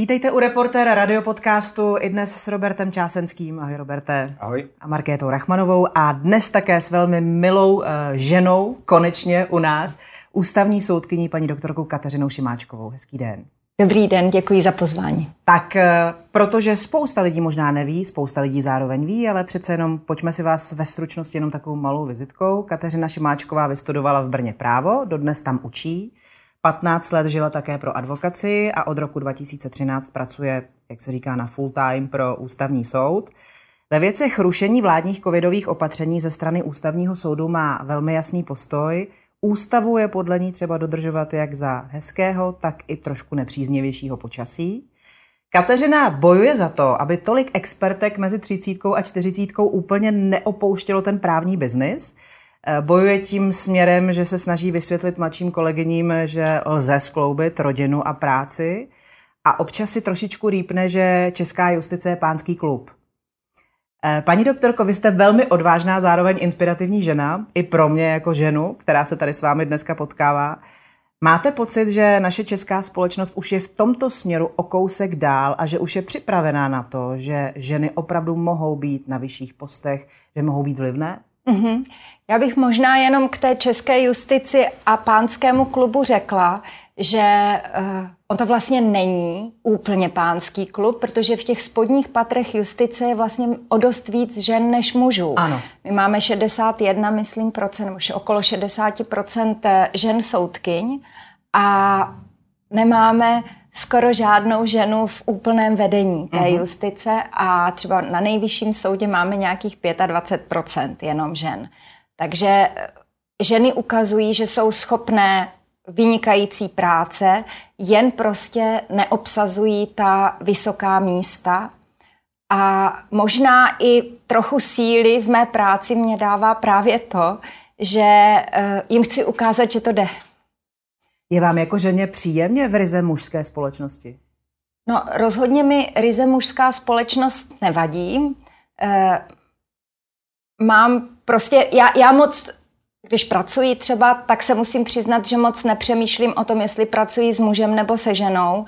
Vítejte u reportéra radiopodcastu i dnes s Robertem Čásenským. Ahoj Roberte. Ahoj. A Markétou Rachmanovou a dnes také s velmi milou uh, ženou, konečně u nás, ústavní soudkyní paní doktorkou Kateřinou Šimáčkovou. Hezký den. Dobrý den, děkuji za pozvání. Tak, eh, protože spousta lidí možná neví, spousta lidí zároveň ví, ale přece jenom pojďme si vás ve stručnosti jenom takovou malou vizitkou. Kateřina Šimáčková vystudovala v Brně právo, dodnes tam učí. 15 let žila také pro advokaci a od roku 2013 pracuje, jak se říká, na full time pro ústavní soud. Ve věcech rušení vládních covidových opatření ze strany ústavního soudu má velmi jasný postoj. Ústavu je podle ní třeba dodržovat jak za hezkého, tak i trošku nepříznivějšího počasí. Kateřina bojuje za to, aby tolik expertek mezi třicítkou a čtyřicítkou úplně neopouštělo ten právní biznis. Eh, bojuje tím směrem, že se snaží vysvětlit mladším kolegyním, že lze skloubit rodinu a práci a občas si trošičku rýpne, že česká justice je pánský klub. Eh, paní doktorko, vy jste velmi odvážná, zároveň inspirativní žena, i pro mě jako ženu, která se tady s vámi dneska potkává. Máte pocit, že naše česká společnost už je v tomto směru o kousek dál a že už je připravená na to, že ženy opravdu mohou být na vyšších postech, že mohou být vlivné? Mm-hmm. Já bych možná jenom k té české justici a pánskému klubu řekla, že uh, on to vlastně není úplně pánský klub, protože v těch spodních patrech justice je vlastně o dost víc žen než mužů. Ano. My máme 61, myslím, procent, nebo okolo 60 procent eh, žen soudkyň a nemáme skoro žádnou ženu v úplném vedení té uh-huh. justice a třeba na nejvyšším soudě máme nějakých 25% jenom žen. Takže eh, ženy ukazují, že jsou schopné vynikající práce, jen prostě neobsazují ta vysoká místa. A možná i trochu síly v mé práci mě dává právě to, že eh, jim chci ukázat, že to jde. Je vám jako ženě příjemně v ryze mužské společnosti? No, rozhodně mi ryze mužská společnost nevadí. E, mám prostě, já, já moc, když pracuji třeba, tak se musím přiznat, že moc nepřemýšlím o tom, jestli pracuji s mužem nebo se ženou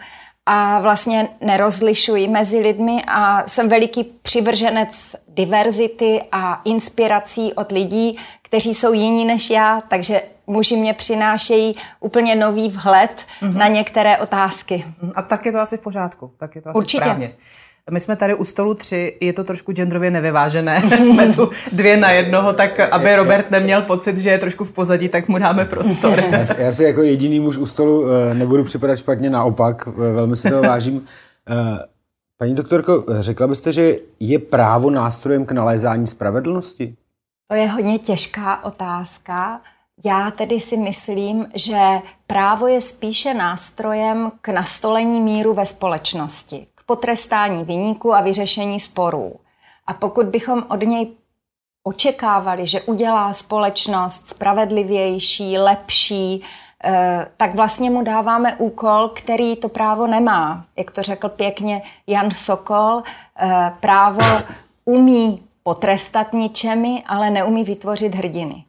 a vlastně nerozlišuji mezi lidmi a jsem veliký přivrženec diverzity a inspirací od lidí, kteří jsou jiní než já, takže muži mě přinášejí úplně nový vhled mm-hmm. na některé otázky. A tak je to asi v pořádku, tak je to asi Určitě. správně. My jsme tady u stolu tři, je to trošku genderově nevyvážené. jsme tu dvě na jednoho, tak aby Robert neměl pocit, že je trošku v pozadí, tak mu dáme prostor. Já, já si jako jediný muž u stolu eh, nebudu připadat špatně, naopak, eh, velmi si toho vážím. Eh, paní doktorko, řekla byste, že je právo nástrojem k nalézání spravedlnosti? To je hodně těžká otázka. Já tedy si myslím, že právo je spíše nástrojem k nastolení míru ve společnosti, potrestání vyníku a vyřešení sporů. A pokud bychom od něj očekávali, že udělá společnost spravedlivější, lepší, eh, tak vlastně mu dáváme úkol, který to právo nemá. Jak to řekl pěkně Jan Sokol, eh, právo umí potrestat ničemi, ale neumí vytvořit hrdiny.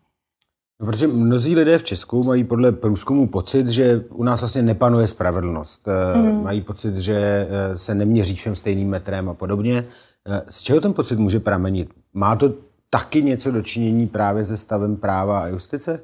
Protože mnozí lidé v Česku mají podle průzkumu pocit, že u nás vlastně nepanuje spravedlnost. Mm. Mají pocit, že eh, se neměří všem stejným metrem a podobně. Eh, z čeho ten pocit může pramenit? Má to taky něco dočinění právě se stavem práva a justice?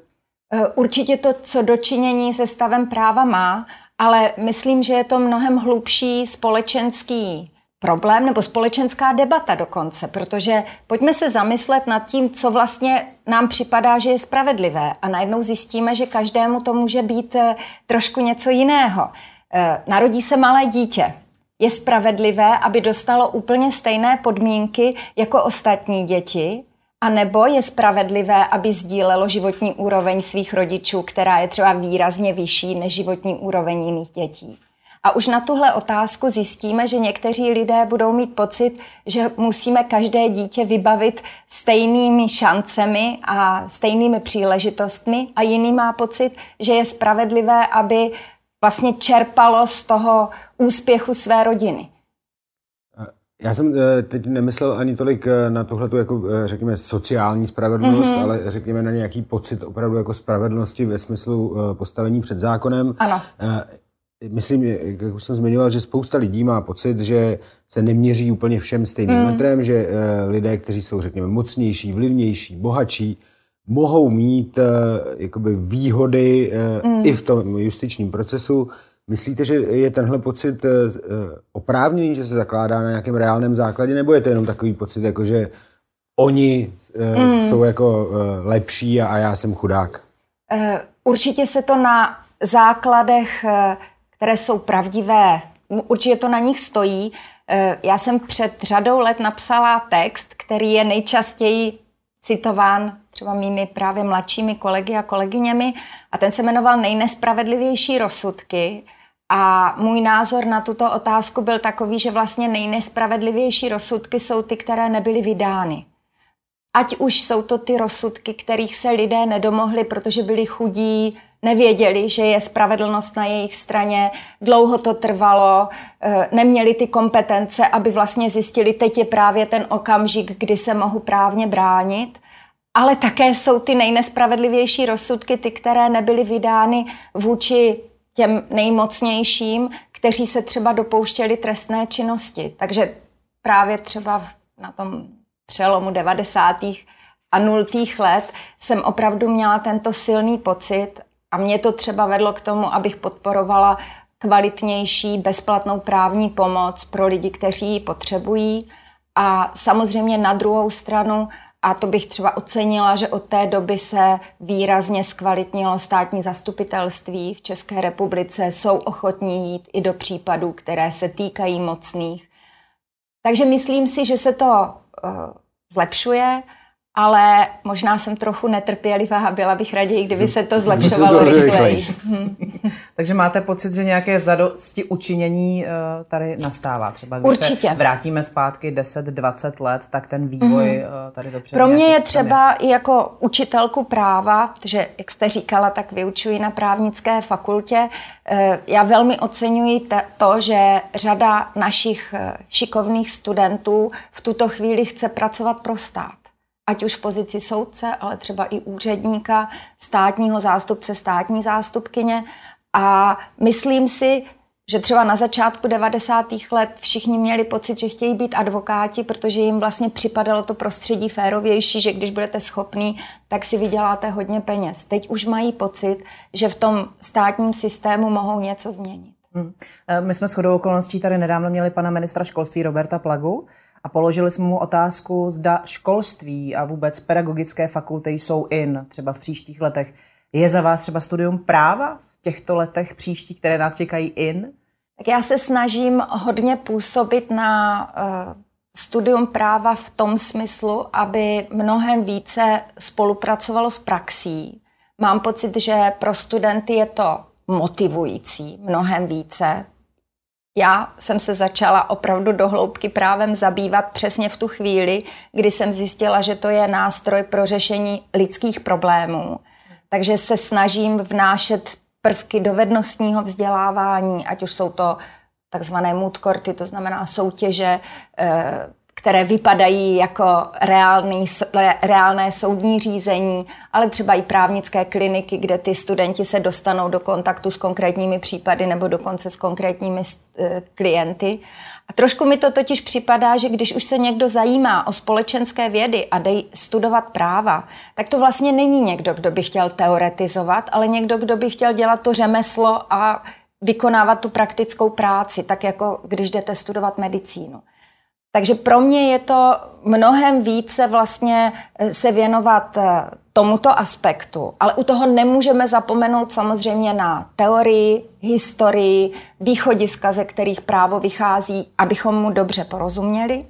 Určitě to, co dočinění se stavem práva má, ale myslím, že je to mnohem hlubší společenský problém nebo společenská debata dokonce, protože pojďme se zamyslet nad tím, co vlastně nám připadá, že je spravedlivé a najednou zjistíme, že každému to může být eh, trošku něco jiného. Eh, narodí se malé dítě. Je spravedlivé, aby dostalo úplně stejné podmínky jako ostatní děti, a nebo je spravedlivé, aby sdílelo životní úroveň svých rodičů, která je třeba výrazně vyšší než životní úroveň jiných dětí. A už na tuhle otázku zjistíme, že někteří lidé budou mít pocit, že musíme každé dítě vybavit stejnými šancemi a stejnými příležitostmi a jiný má pocit, že je spravedlivé, aby vlastně čerpalo z toho úspěchu své rodiny. Já jsem eh, teď nemyslel ani tolik eh, na tohle, jako eh, řekněme, sociální spravedlnost, mm-hmm. ale řekněme na nějaký pocit opravdu jako spravedlnosti ve smyslu postavení před zákonem. Ano. Myslím, jak už jsem zmiňoval, že spousta lidí má pocit, že se neměří úplně všem stejným mm. metrem, že uh, lidé, kteří jsou, řekněme, mocnější, vlivnější, bohatší, mohou mít uh, jakoby výhody mm. i v tom justičním procesu. Myslíte, že je tenhle pocit oprávněný, že se zakládá na nějakém reálném základě, nebo je to jenom takový pocit, jako že oni mm. jsou jako lepší a, já jsem chudák? Určitě se to na základech které jsou pravdivé, určitě to na nich stojí. Eh, já jsem před řadou let napsala text, který je nejčastěji citován třeba mými právě mladšími kolegy a kolegyněmi a ten se jmenoval Nejnespravedlivější rozsudky. A můj názor na tuto otázku byl takový, že vlastně nejnespravedlivější rozsudky jsou ty, které nebyly vydány. Ať už jsou to ty rozsudky, kterých se lidé nedomohli, protože byli chudí, nevěděli, že je spravedlnost na jejich straně, dlouho to trvalo, eh, neměli ty kompetence, aby vlastně zjistili, teď je právě ten okamžik, kdy se mohu právně bránit. Ale také jsou ty nejnespravedlivější rozsudky, ty, které nebyly vydány vůči těm nejmocnějším, kteří se třeba dopouštěli trestné činnosti. Takže právě třeba na tom přelomu 90. a 0. let jsem opravdu měla tento silný pocit a mě to třeba vedlo k tomu, abych podporovala kvalitnější bezplatnou právní pomoc pro lidi, kteří ji potřebují. A samozřejmě na druhou stranu, a to bych třeba ocenila, že od té doby se výrazně zkvalitnilo státní zastupitelství v České republice, jsou ochotní jít i do případů, které se týkají mocných. Takže myslím si, že se to uh, zlepšuje ale možná jsem trochu netrpělivá a byla bych raději, kdyby se to zlepšovalo rychleji. Hm. Takže máte pocit, že nějaké zadosti učinění eh, tady nastává? Třeba když Určitě. se vrátíme zpátky 10-20 let, tak ten vývoj mm-hmm. tady dopředu. Pro mě je třeba i jako učitelku práva, protože jak jste říkala, tak vyučuji na právnické fakultě. Eh, já velmi oceňuji to, že řada našich šikovných studentů v tuto chvíli chce pracovat pro stát ať už v pozici soudce, ale třeba i úředníka, státního zástupce, státní zástupkyně. A myslím si, že třeba na začátku 90. let všichni měli pocit, že chtějí být advokáti, protože jim vlastně připadalo to prostředí férovější, že když budete schopný, tak si vyděláte hodně peněz. Teď už mají pocit, že v tom státním systému mohou něco změnit. Hmm. My jsme s chodou okolností tady nedávno měli pana ministra školství Roberta Plagu, a položili jsme mu otázku, zda školství a vůbec pedagogické fakulty jsou in třeba v příštích letech. Je za vás třeba studium práva v těchto letech příštích, které nás čekají in? Tak já se snažím hodně působit na uh, studium práva v tom smyslu, aby mnohem více spolupracovalo s praxí. Mám pocit, že pro studenty je to motivující mnohem více, já jsem se začala opravdu dohloubky právem zabývat přesně v tu chvíli, kdy jsem zjistila, že to je nástroj pro řešení lidských problémů. Takže se snažím vnášet prvky dovednostního vzdělávání, ať už jsou to takzvané mood courty, to znamená soutěže, eh, které vypadají jako reálný, reálné soudní řízení, ale třeba i právnické kliniky, kde ty studenti se dostanou do kontaktu s konkrétními případy nebo dokonce s konkrétními e, klienty. A trošku mi to totiž připadá, že když už se někdo zajímá o společenské vědy a dej studovat práva, tak to vlastně není někdo, kdo by chtěl teoretizovat, ale někdo, kdo by chtěl dělat to řemeslo a vykonávat tu praktickou práci, tak jako když jdete studovat medicínu. Takže pro mě je to mnohem více vlastně eh, se věnovat eh, tomuto aspektu. Ale u toho nemůžeme zapomenout samozřejmě na teorii, historii, východiska, ze kterých právo vychází, abychom mu dobře porozuměli.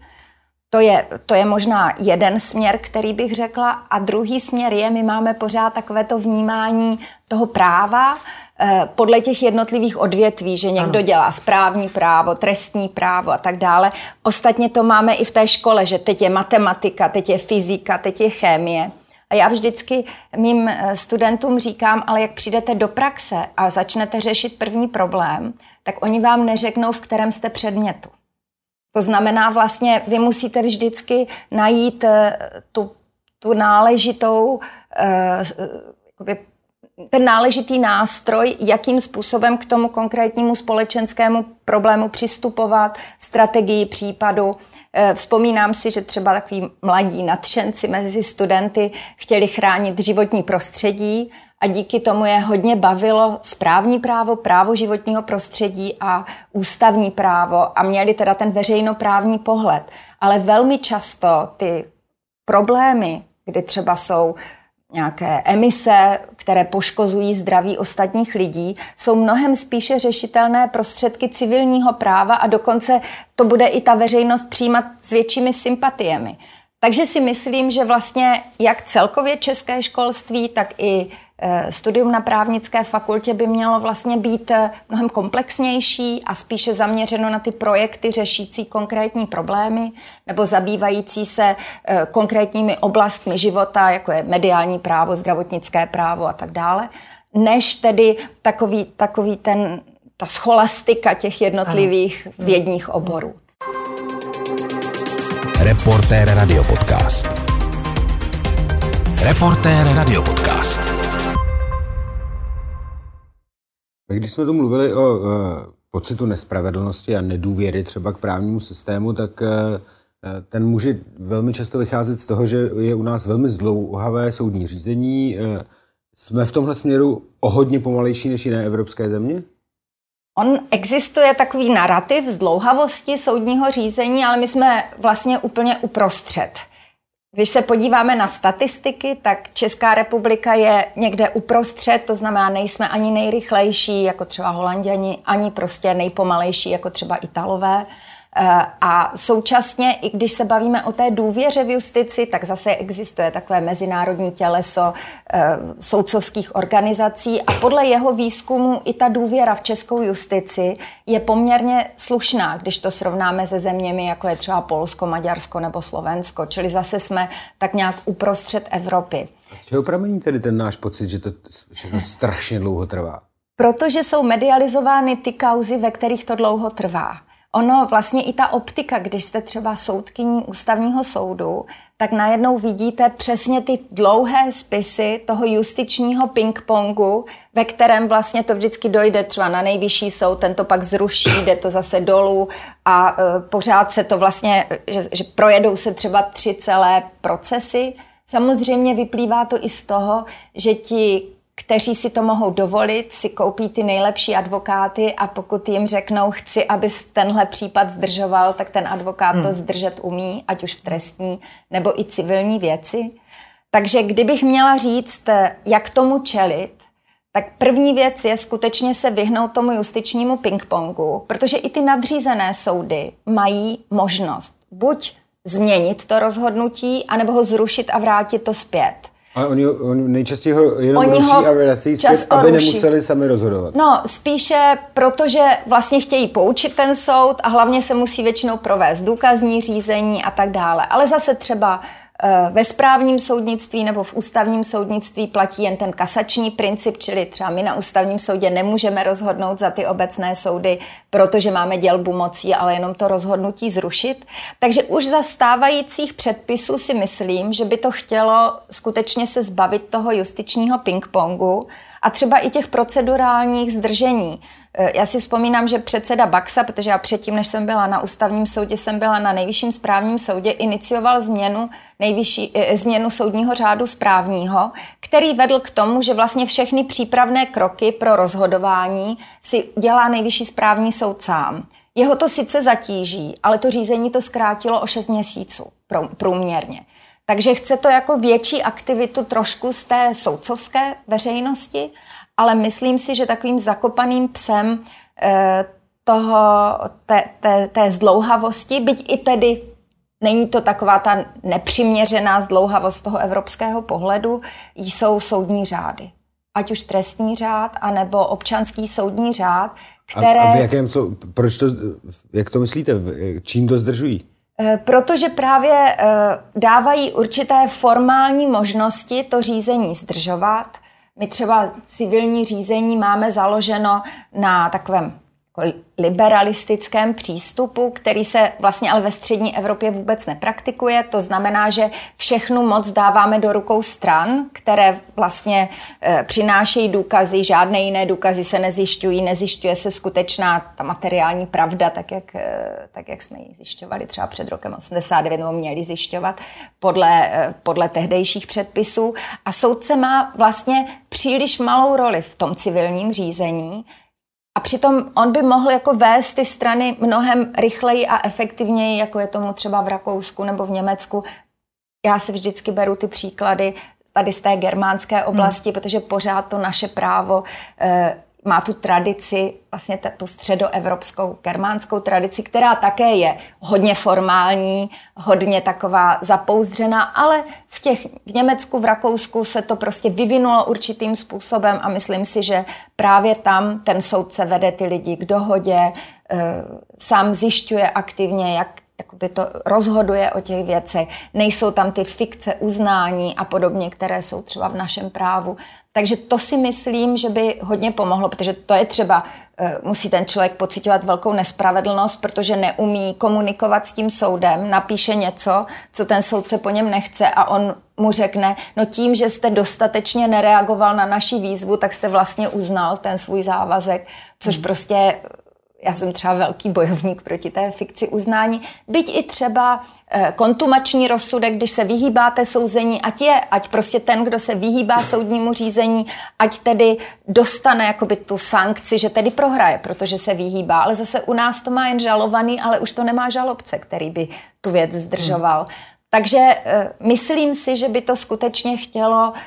To je, to je možná jeden směr, který bych řekla. A druhý směr je, my máme pořád takovéto vnímání toho práva, Eh, podle těch jednotlivých odvětví, že někdo ano. dělá správní právo, trestní právo a tak dále. Ostatně to máme i v té škole, že teď je matematika, teď je fyzika, teď je chemie. A já vždycky mým eh, studentům říkám, ale jak přijdete do praxe a začnete řešit první problém, tak oni vám neřeknou, v kterém jste předmětu. To znamená vlastně, vy musíte vždycky najít eh, tu, tu náležitou uh, ten náležitý nástroj, jakým způsobem k tomu konkrétnímu společenskému problému přistupovat, strategii případu. Eh, vzpomínám si, že třeba takový mladí nadšenci mezi studenty chtěli chránit životní prostředí a díky tomu je hodně bavilo správní právo, právo životního prostředí a ústavní právo a měli teda ten veřejnoprávní pohled. Ale velmi často ty problémy, kdy třeba jsou nějaké emise, které poškozují zdraví ostatních lidí, jsou mnohem spíše řešitelné prostředky civilního práva a dokonce to bude i ta veřejnost přijímat s většími sympatiemi. Takže si myslím, že vlastně jak celkově české školství, tak i studium na právnické fakultě by mělo vlastně být eh, mnohem komplexnější a spíše zaměřeno na ty projekty řešící konkrétní problémy nebo zabývající se eh, konkrétními oblastmi života, jako je mediální právo, zdravotnické právo a tak dále, než tedy takový, takový ten, ta scholastika těch jednotlivých vědních oborů. Reportér Radiopodcast. Reportér Radiopodcast. Když jsme tu mluvili o uh, pocitu nespravedlnosti a nedůvěry třeba k právnímu systému, tak uh, ten může velmi často vycházet z toho, že je u nás velmi zdlouhavé soudní řízení. Uh, jsme v tomhle směru o hodně pomalejší než jiné evropské země? On existuje takový narrativ zdlouhavosti soudního řízení, ale my jsme vlastně úplně uprostřed. Když se podíváme na statistiky, tak Česká republika je někde uprostřed, to znamená, nejsme ani nejrychlejší, jako třeba Holanděni, ani prostě nejpomalejší, jako třeba Italové. Eh, a současně, i když se bavíme o té důvěře v justici, tak zase existuje takové mezinárodní těleso eh, soudcovských organizací a podle jeho výzkumu i ta důvěra v českou justici je poměrně slušná, když to srovnáme se zeměmi, jako je třeba Polsko, Maďarsko nebo Slovensko. Čili zase jsme tak nějak uprostřed Evropy. A z čeho pramení tedy ten náš pocit, že to všechno strašně dlouho trvá? Protože jsou medializovány ty kauzy, ve kterých to dlouho trvá. Ono vlastně i ta optika, když jste třeba soudkyní ústavního soudu, tak najednou vidíte přesně ty dlouhé spisy toho justičního ping-pongu, ve kterém vlastně to vždycky dojde třeba na nejvyšší soud, ten to pak zruší, jde to zase dolů a uh, pořád se to vlastně, že, že projedou se třeba tři celé procesy. Samozřejmě vyplývá to i z toho, že ti kteří si to mohou dovolit, si koupí ty nejlepší advokáty a pokud jim řeknou, chci, aby tenhle případ zdržoval, tak ten advokát hmm. to zdržet umí, ať už v trestní nebo i civilní věci. Takže kdybych měla říct, jak tomu čelit, tak první věc je skutečně se vyhnout tomu justičnímu pingpongu, protože i ty nadřízené soudy mají možnost buď změnit to rozhodnutí, anebo ho zrušit a vrátit to zpět. Ale oni, oni nejčastěji ho jenom oni ruší ho a vrací zpět, aby ruší. nemuseli sami rozhodovat. No, spíše protože vlastně chtějí poučit ten soud a hlavně se musí většinou provést důkazní řízení a tak dále. Ale zase třeba ve správním soudnictví nebo v ústavním soudnictví platí jen ten kasační princip, čili třeba my na ústavním soudě nemůžeme rozhodnout za ty obecné soudy, protože máme dělbu mocí, ale jenom to rozhodnutí zrušit. Takže už za stávajících předpisů si myslím, že by to chtělo skutečně se zbavit toho justičního pingpongu a třeba i těch procedurálních zdržení. Eh, já si vzpomínám, že předseda Baxa, protože já předtím, než jsem byla na ústavním soudě, jsem byla na nejvyšším správním soudě, inicioval změnu, nejvyšší, eh, změnu soudního řádu správního, který vedl k tomu, že vlastně všechny přípravné kroky pro rozhodování si dělá nejvyšší správní soud sám. Jeho to sice zatíží, ale to řízení to zkrátilo o 6 měsíců průměrně. Takže chce to jako větší aktivitu trošku z té soudcovské veřejnosti, ale myslím si, že takovým zakopaným psem eh, toho, té, té, té zdlouhavosti, byť i tedy není to taková ta nepřiměřená zdlouhavost toho evropského pohledu, jsou soudní řády. Ať už trestní řád, anebo občanský soudní řád, které... A, a v jakém, co, proč to, jak to myslíte, čím to zdržují? Eh, protože právě eh, dávají určité formální možnosti to řízení zdržovat. My třeba civilní řízení máme založeno na takovém liberalistickém přístupu, který se vlastně ale ve střední Evropě vůbec nepraktikuje. To znamená, že všechnu moc dáváme do rukou stran, které vlastně e, přinášejí důkazy, žádné jiné důkazy se nezjišťují, nezjišťuje se skutečná ta materiální pravda, tak jak, e, tak jak jsme ji zjišťovali třeba před rokem 89, nebo měli zjišťovat podle, e, podle tehdejších předpisů. A soudce má vlastně příliš malou roli v tom civilním řízení, a přitom on by mohl jako vést ty strany mnohem rychleji a efektivněji, jako je tomu třeba v Rakousku nebo v Německu. Já si vždycky beru ty příklady tady z té germánské oblasti, hmm. protože pořád to naše právo eh, má tu tradici, vlastně tu středoevropskou germánskou tradici, která také je hodně formální, hodně taková zapouzdřená, ale v těch v Německu, v Rakousku se to prostě vyvinulo určitým způsobem a myslím si, že právě tam ten soudce vede ty lidi k dohodě, e, sám zjišťuje aktivně, jak jakoby to rozhoduje o těch věcech. Nejsou tam ty fikce uznání a podobně, které jsou třeba v našem právu. Takže to si myslím, že by hodně pomohlo, protože to je třeba, eh, musí ten člověk pocitovat velkou nespravedlnost, protože neumí komunikovat s tím soudem, napíše něco, co ten soudce po něm nechce a on mu řekne, no tím, že jste dostatečně nereagoval na naši výzvu, tak jste vlastně uznal ten svůj závazek, což hmm. prostě já jsem třeba velký bojovník proti té fikci uznání, byť i třeba eh, kontumační rozsudek, když se vyhýbáte souzení, ať je, ať prostě ten, kdo se vyhýbá soudnímu řízení, ať tedy dostane jakoby tu sankci, že tedy prohraje, protože se vyhýbá. Ale zase u nás to má jen žalovaný, ale už to nemá žalobce, který by tu věc zdržoval. Hmm. Takže uh, myslím si, že by to skutečně chtělo uh,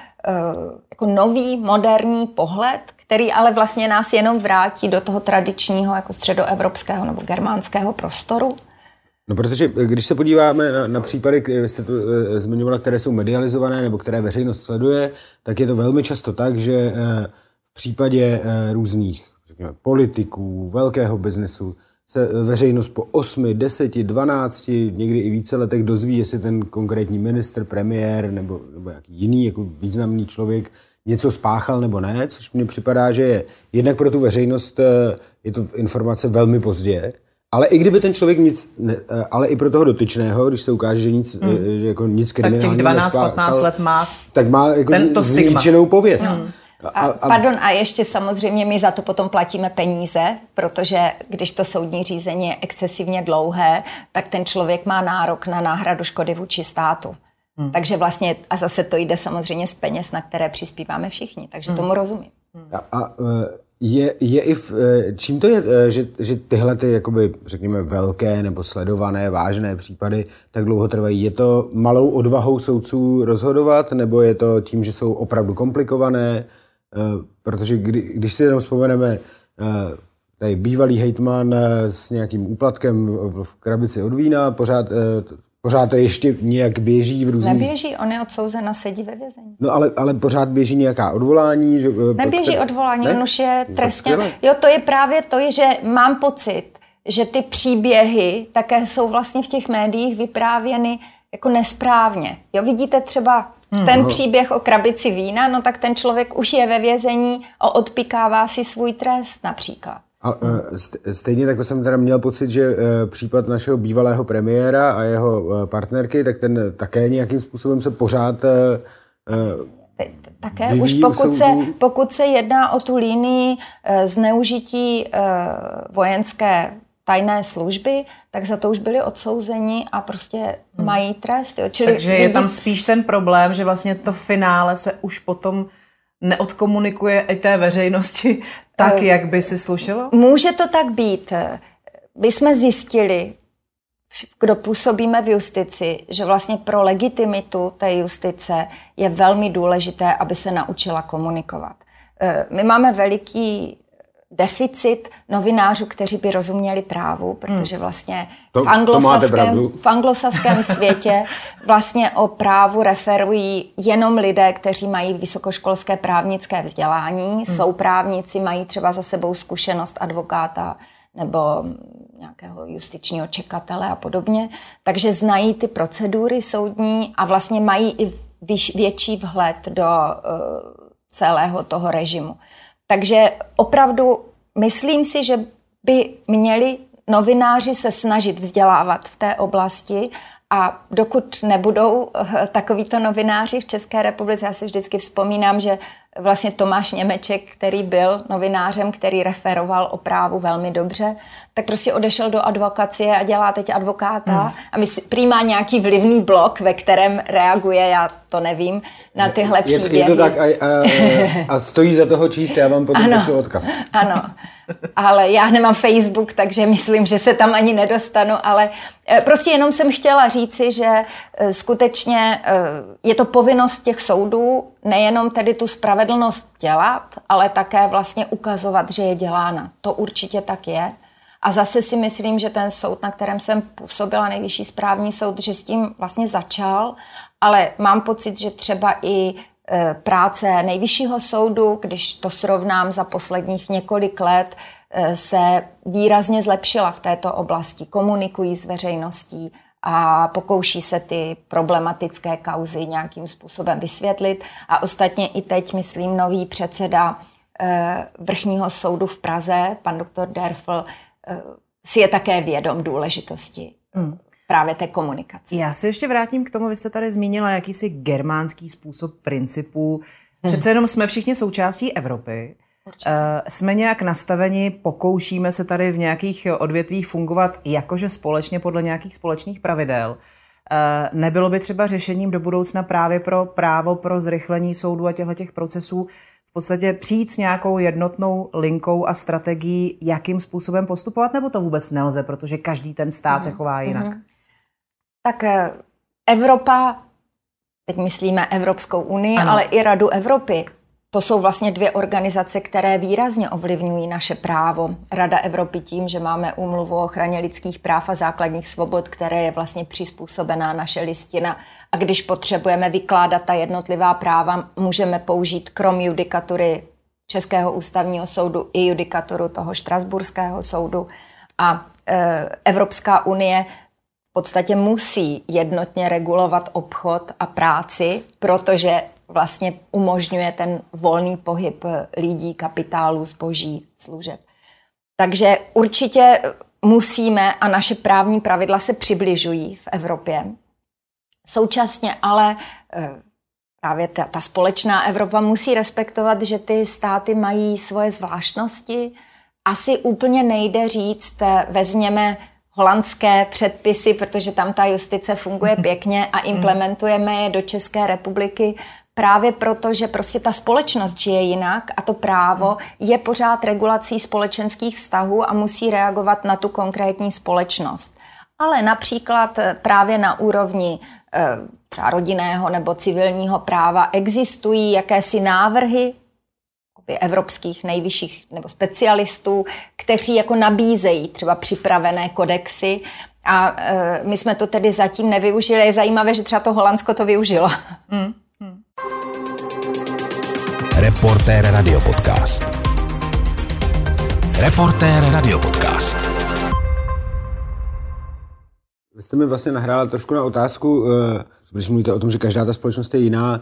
jako nový, moderní pohled, který ale vlastně nás jenom vrátí do toho tradičního jako středoevropského nebo germánského prostoru. No protože když se podíváme na, na případy, jste to e, zmiňovala, které jsou medializované nebo které veřejnost sleduje, tak je to velmi často tak, že e, v případě e, různých řekněme, politiků, velkého biznesu se veřejnost po 8, 10, 12, někdy i více letech dozví, jestli ten konkrétní minister, premiér nebo, nebo jaký jiný jako významný člověk něco spáchal nebo ne, což mně připadá, že je jednak pro tu veřejnost eh, je to informace velmi pozdě, ale i kdyby ten člověk nic, ne, eh, ale i pro toho dotyčného, když se ukáže, že nic, hmm. Eh, že jako nic kriminálního Tak těch 12-15 let má tak má jako zničenou pověst. Hmm. A, a, pardon, a ještě samozřejmě my za to potom platíme peníze, protože když to soudní řízení je excesivně dlouhé, tak ten člověk má nárok na náhradu škody vůči státu. Hmm. Takže vlastně, a zase to jde samozřejmě z peněz, na které přispíváme všichni, takže hmm. tomu rozumím. A, a e, je, je i v, e, čím to je, e, že, že tyhle ty, jakoby, řekněme, velké nebo sledované, vážné případy tak dlouho trvají? Je to malou odvahou soudců rozhodovat, nebo je to tím, že jsou opravdu komplikované? Protože kdy, když si jenom vzpomeneme, tady bývalý hejtman s nějakým úplatkem v krabici od vína, pořád Pořád to ještě nějak běží v různých... Neběží, on je odsouzen a sedí ve vězení. No ale, ale pořád běží nějaká odvolání? Že, eh, Neběží které... odvolání, ne? on už je trestně... Jo, to je právě to, je, že mám pocit, že ty příběhy také jsou vlastně v těch médiích vyprávěny jako nesprávně. Jo, vidíte třeba hmm. ten příběh o krabici vína, no tak ten člověk už je ve vězení a odpikává si svůj trest například. A, e, stejně tak jsem teda měl pocit, že e, případ našeho bývalého premiéra a jeho e, partnerky, tak ten také nějakým způsobem se pořád také už pokud se, pokud se jedná o tu linii zneužití vojenské tajné služby, tak za to už byli odsouzeni a prostě hmm. mají trest. Jo. Čili Takže je tam spíš ten problém, že vlastně to finále se už potom neodkomunikuje i té veřejnosti tak, uh, jak by si slušelo? Může to tak být. My jsme zjistili, kdo působíme v justici, že vlastně pro legitimitu té justice je velmi důležité, aby se naučila komunikovat. Eh, my máme veliký deficit novinářů, kteří by rozuměli právu, protože hmm. vlastně to, v, anglosaském, v anglosaském světě vlastně o právu referují jenom lidé, kteří mají vysokoškolské právnické vzdělání, hmm. jsou právníci, mají třeba za sebou zkušenost advokáta nebo nějakého justičního čekatele a podobně, takže znají ty procedury soudní a vlastně mají i větší vhled do uh, celého toho režimu. Takže opravdu myslím si, že by měli novináři se snažit vzdělávat v té oblasti a dokud nebudou eh, takovýto novináři v České republice, já si vždycky vzpomínám, že vlastně Tomáš Němeček, který byl novinářem, který referoval o právu velmi dobře, tak prostě odešel do advokacie a dělá teď advokáta hmm. a my prý má nějaký vlivný blok, ve kterém reaguje, já to nevím, na tyhle je, příběhy. Je to tak a, a, a stojí za toho číst, já vám potom pošlu odkaz. Ano, ale já nemám Facebook, takže myslím, že se tam ani nedostanu, ale eh, prostě jenom jsem chtěla říci, že eh, skutečně eh, je to povinnost těch soudů nejenom tedy tu spravedlnost dělat, ale také vlastně ukazovat, že je dělána. To určitě tak je. A zase si myslím, že ten soud, na kterém jsem působila, nejvyšší správní soud, že s tím vlastně začal, ale mám pocit, že třeba i práce nejvyššího soudu, když to srovnám za posledních několik let, e, se výrazně zlepšila v této oblasti. Komunikují s veřejností a pokouší se ty problematické kauzy nějakým způsobem vysvětlit. A ostatně i teď, myslím, nový předseda e, vrchního soudu v Praze, pan doktor Derfl, si je také vědom důležitosti hmm. Právě té komunikace. Já se ještě vrátím k tomu, vy jste tady zmínila jakýsi germánský způsob principů. Přece hmm. jenom jsme všichni součástí Evropy. Určitě. Eh, jsme nějak nastaveni, pokoušíme se tady v nějakých odvětvích fungovat jakože společně podle nějakých společných pravidel. Eh, nebylo by třeba řešením do budoucna právě pro právo pro zrychlení soudu a těchto těch procesů v podstatě přijít s nějakou jednotnou linkou a strategií, jakým způsobem postupovat, nebo to vůbec nelze, protože každý ten stát mm. se chová jinak? Mm. Tak eh, Evropa, teď myslíme Evropskou unii, ano. ale i Radu Evropy, to jsou vlastně dvě organizace, které výrazně ovlivňují naše právo. Rada Evropy tím, že máme úmluvu o ochraně lidských práv a základních svobod, které je vlastně přizpůsobená naše listina. A když potřebujeme vykládat ta jednotlivá práva, můžeme použít krom judikatury Českého ústavního soudu i judikaturu toho Štrasburského soudu. A e, Evropská unie podstatě musí jednotně regulovat obchod a práci, protože vlastně umožňuje ten volný pohyb lidí, kapitálu, zboží, služeb. Takže určitě musíme a naše právní pravidla se přibližují v Evropě. Současně ale eh, právě ta, ta společná Evropa musí respektovat, že ty státy mají svoje zvláštnosti. Asi úplně nejde říct, eh, vezměme holandské předpisy, protože tam ta justice funguje pěkně a implementujeme je do České republiky právě proto, že prostě ta společnost žije jinak a to právo je pořád regulací společenských vztahů a musí reagovat na tu konkrétní společnost. Ale například eh, právě na úrovni eh, třeba rodinného nebo civilního práva existují jakési návrhy evropských nejvyšších nebo specialistů, kteří jako nabízejí třeba připravené kodexy a e, my jsme to tedy zatím nevyužili. Je zajímavé, že třeba to Holandsko to využilo. Hmm. Reportér Radio Podcast. Reportér Radio Podcast. Vy jste mi vlastně nahrála trošku na otázku, eh, když mluvíte o tom, že každá ta společnost je jiná.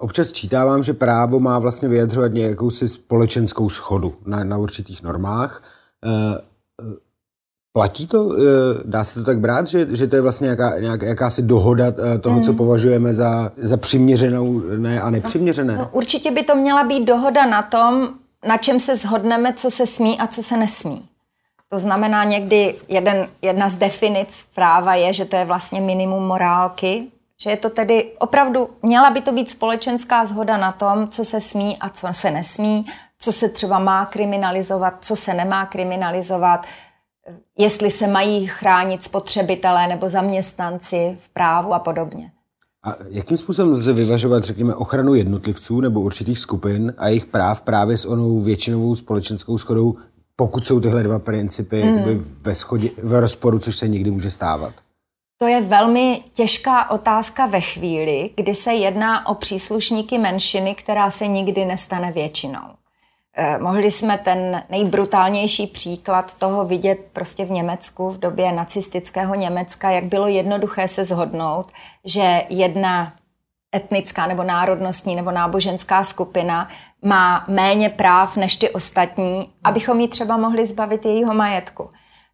Eh, občas čítávám, že právo má vlastně vyjadřovat nějakou si společenskou schodu na, na určitých normách. Eh, Platí to? Eh, dá se to tak brát, že, že to je vlastně jaká, nějak, jakási dohoda eh, toho, mm. co považujeme za, za přiměřenou ne, a nepřiměřené? No, určitě by to měla být dohoda na tom, na čem se shodneme, co se smí a co se nesmí. To znamená někdy jeden, jedna z definic práva je, že to je vlastně minimum morálky, že je to tedy opravdu, měla by to být společenská zhoda na tom, co se smí a co se nesmí, co se třeba má kriminalizovat, co se nemá kriminalizovat, jestli se mají chránit spotřebitelé nebo zaměstnanci v právu a podobně. A jakým způsobem lze vyvažovat, řekněme, ochranu jednotlivců nebo určitých skupin a jejich práv právě s onou většinovou společenskou schodou, pokud jsou tyhle dva principy mm. ve, schodě, v rozporu, což se nikdy může stávat? To je velmi těžká otázka ve chvíli, kdy se jedná o příslušníky menšiny, která se nikdy nestane většinou. Eh, mohli jsme ten nejbrutálnější příklad toho vidět prostě v Německu v době nacistického Německa, jak bylo jednoduché se zhodnout, že jedna etnická nebo národnostní nebo náboženská skupina má méně práv než ty ostatní, abychom ji třeba mohli zbavit jejího majetku.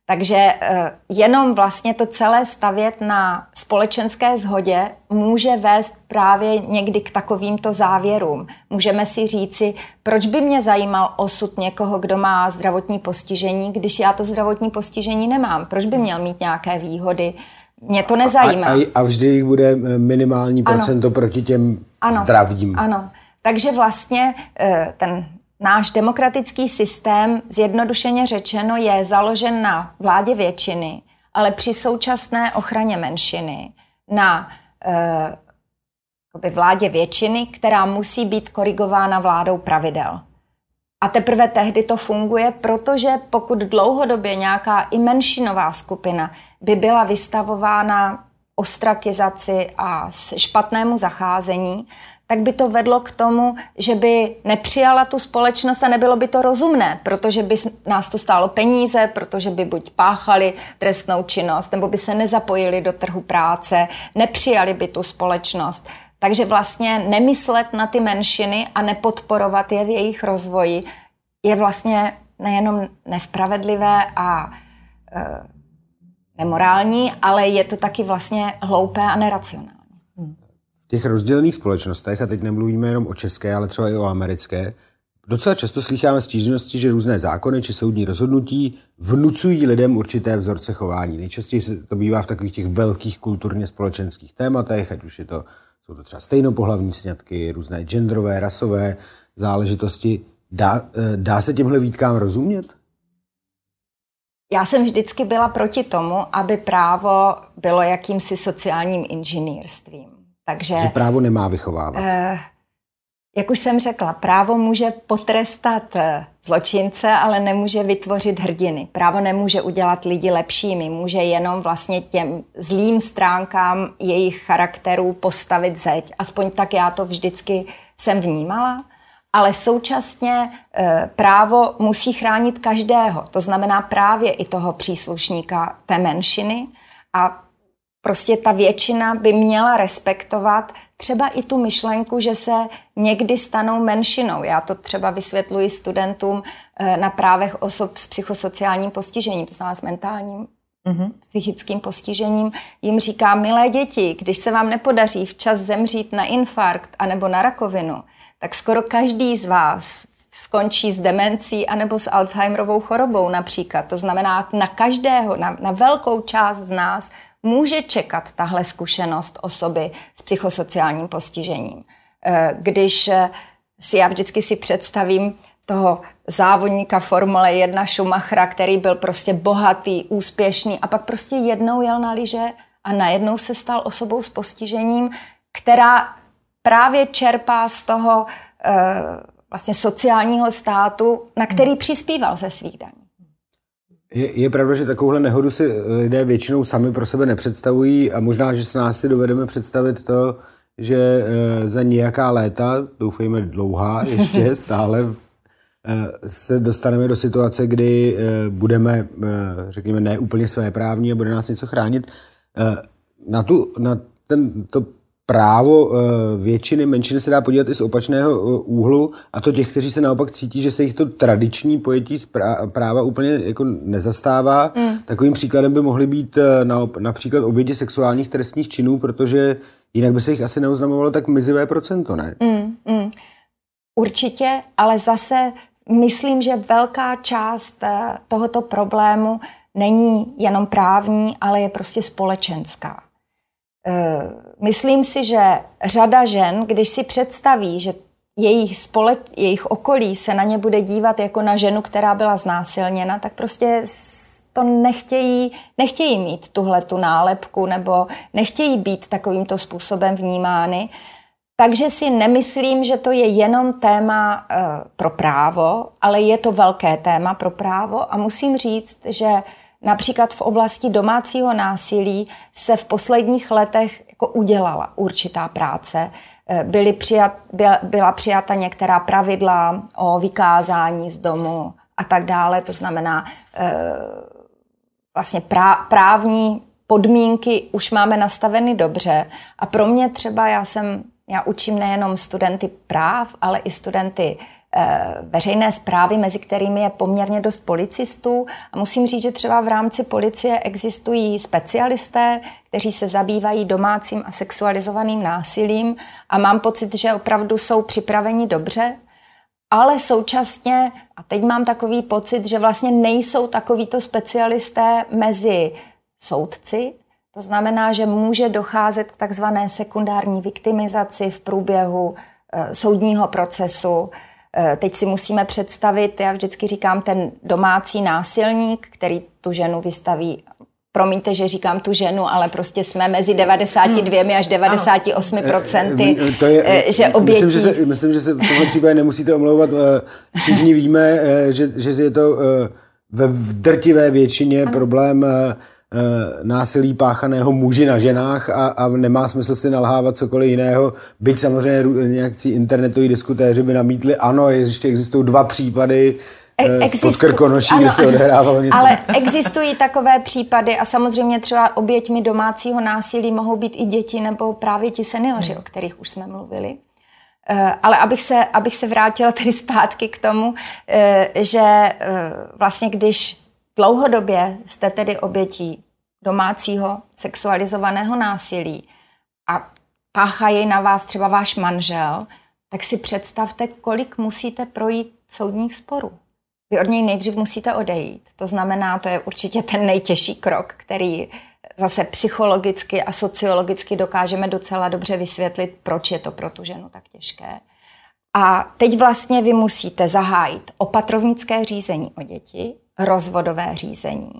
Takže eh, jenom vlastně to celé stavět na společenské zhodě může vést právě někdy k takovýmto závěrům. Můžeme si říci, proč by mě zajímal osud někoho, kdo má zdravotní postižení, když já to zdravotní postižení nemám? Proč by měl mít nějaké výhody? Mě to nezajímá. A, a, a vždy jich bude minimální procento ano. proti těm ano. zdravým. Ano. Takže vlastně eh, ten náš demokratický systém, zjednodušeně řečeno, je založen na vládě většiny, ale při současné ochraně menšiny, na e, vládě většiny, která musí být korigována vládou pravidel. A teprve tehdy to funguje, protože pokud dlouhodobě nějaká i menšinová skupina by byla vystavována ostrakizaci a špatnému zacházení, tak by to vedlo k tomu, že by nepřijala tu společnost a nebylo by to rozumné, protože by nás to stálo peníze, protože by buď páchali trestnou činnost, nebo by se nezapojili do trhu práce, nepřijali by tu společnost. Takže vlastně nemyslet na ty menšiny a nepodporovat je v jejich rozvoji je vlastně nejenom nespravedlivé a e, nemorální, ale je to taky vlastně hloupé a neracionální těch rozdělených společnostech, a teď nemluvíme jenom o české, ale třeba i o americké, docela často slycháme stížnosti, že různé zákony či soudní rozhodnutí vnucují lidem určité vzorce chování. Nejčastěji se to bývá v takových těch velkých kulturně společenských tématech, ať už je to, jsou to třeba stejnopohlavní sňatky, různé genderové, rasové záležitosti. Dá, eh, dá se těmhle výtkám rozumět? Já jsem vždycky byla proti tomu, aby právo bylo jakýmsi sociálním inženýrstvím. Takže, že právo nemá vychovávat. Eh, jak už jsem řekla, právo může potrestat eh, zločince, ale nemůže vytvořit hrdiny. Právo nemůže udělat lidi lepšími, může jenom vlastně těm zlým stránkám jejich charakterů postavit zeď. Aspoň tak já to vždycky jsem vnímala. Ale současně e, právo musí chránit každého, to znamená právě i toho příslušníka té menšiny. A Prostě ta většina by měla respektovat třeba i tu myšlenku, že se někdy stanou menšinou. Já to třeba vysvětluji studentům eh, na právech osob s psychosociálním postižením, to znamená s mentálním mm-hmm. psychickým postižením. Jim říká, milé děti, když se vám nepodaří včas zemřít na infarkt anebo na rakovinu, tak skoro každý z vás skončí s demencí anebo s Alzheimerovou chorobou například. To znamená, na každého, na, na velkou část z nás může čekat tahle zkušenost osoby s psychosociálním postižením. Eh, když eh, si já vždycky si představím toho závodníka Formule 1 Schumachera, který byl prostě bohatý, úspěšný a pak prostě jednou jel na liže a najednou se stal osobou s postižením, která právě čerpá z toho e, vlastně sociálního státu, na který přispíval ze svých daní. Je, je pravda, že takovouhle nehodu si lidé většinou sami pro sebe nepředstavují a možná, že s nás si dovedeme představit to, že eh, za nějaká léta, doufejme dlouhá ještě stále, eh, se dostaneme do situace, kdy eh, budeme, řekněme, ne úplně své právní a bude nás něco chránit. Na, tu, na ten, to právo eh, většiny menšiny se dá podívat i z opačného eh, úhlu a to těch, kteří se naopak cítí, že se jich to tradiční pojetí práva úplně jako nezastává. Mm. Takovým příkladem by mohly být eh, například oběti sexuálních trestních činů, protože jinak by se jich asi neoznamovalo tak mizivé procento, ne? Mm, mm. Určitě, ale zase myslím, že velká část tohoto problému není jenom právní, ale je prostě společenská. Eh, myslím si, že řada žen, když si představí, že jejich, spole, jejich okolí se na ně bude dívat jako na ženu, která byla znásilněna, tak prostě to nechtějí, nechtějí mít tuhle tu nálepku nebo nechtějí být takovýmto způsobem vnímány. Takže si nemyslím, že to je jenom téma uh, pro právo, ale je to velké téma pro právo a musím říct, že Například v oblasti domácího násilí se v posledních letech jako udělala určitá práce. Eh, byly přijat, byla, byla přijata některá pravidla o vykázání z domu a tak dále. To znamená, eh, vlastně právní podmínky už máme nastaveny dobře. A pro mě třeba, já jsem, já učím nejenom studenty práv, ale i studenty veřejné zprávy, mezi kterými je poměrně dost policistů. A musím říct, že třeba v rámci policie existují specialisté, kteří se zabývají domácím a sexualizovaným násilím a mám pocit, že opravdu jsou připraveni dobře, ale současně, a teď mám takový pocit, že vlastně nejsou takovýto specialisté mezi soudci, to znamená, že může docházet k takzvané sekundární viktimizaci v průběhu e, soudního procesu. E, teď si musíme představit, já vždycky říkám, ten domácí násilník, který tu ženu vystaví promiňte, že říkám tu ženu, ale prostě jsme mezi 92 hmm. až 98 procenty, eh, to je, že obětí... Myslím, že se, myslím, že se v tomhle případě nemusíte omlouvat. Všichni víme, že, že je to ve drtivé většině problém Eh, násilí páchaného muži na ženách a, a nemá smysl si nalhávat cokoliv jiného. Byť samozřejmě nějakcí internetoví diskutéři by namítli, ano, ještě existují dva případy, eh, Existu... pod Krkonoší, kde se odehrávalo něco. Ale existují takové případy a samozřejmě třeba oběťmi domácího násilí mohou být i děti nebo právě ti seniori, hmm. o kterých už jsme mluvili. Eh, ale abych se, abych se vrátila tedy zpátky k tomu, že vlastně když dlouhodobě jste tedy obětí domácího sexualizovaného násilí a páchají na vás třeba váš manžel, tak si představte, kolik musíte projít soudních sporů. Vy od něj nejdřív musíte odejít. To znamená, to je určitě ten nejtěžší krok, který zase psychologicky a sociologicky dokážeme docela dobře vysvětlit, proč je to pro tu ženu tak těžké. A teď vlastně vy musíte zahájit opatrovnické řízení o děti, rozvodové řízení.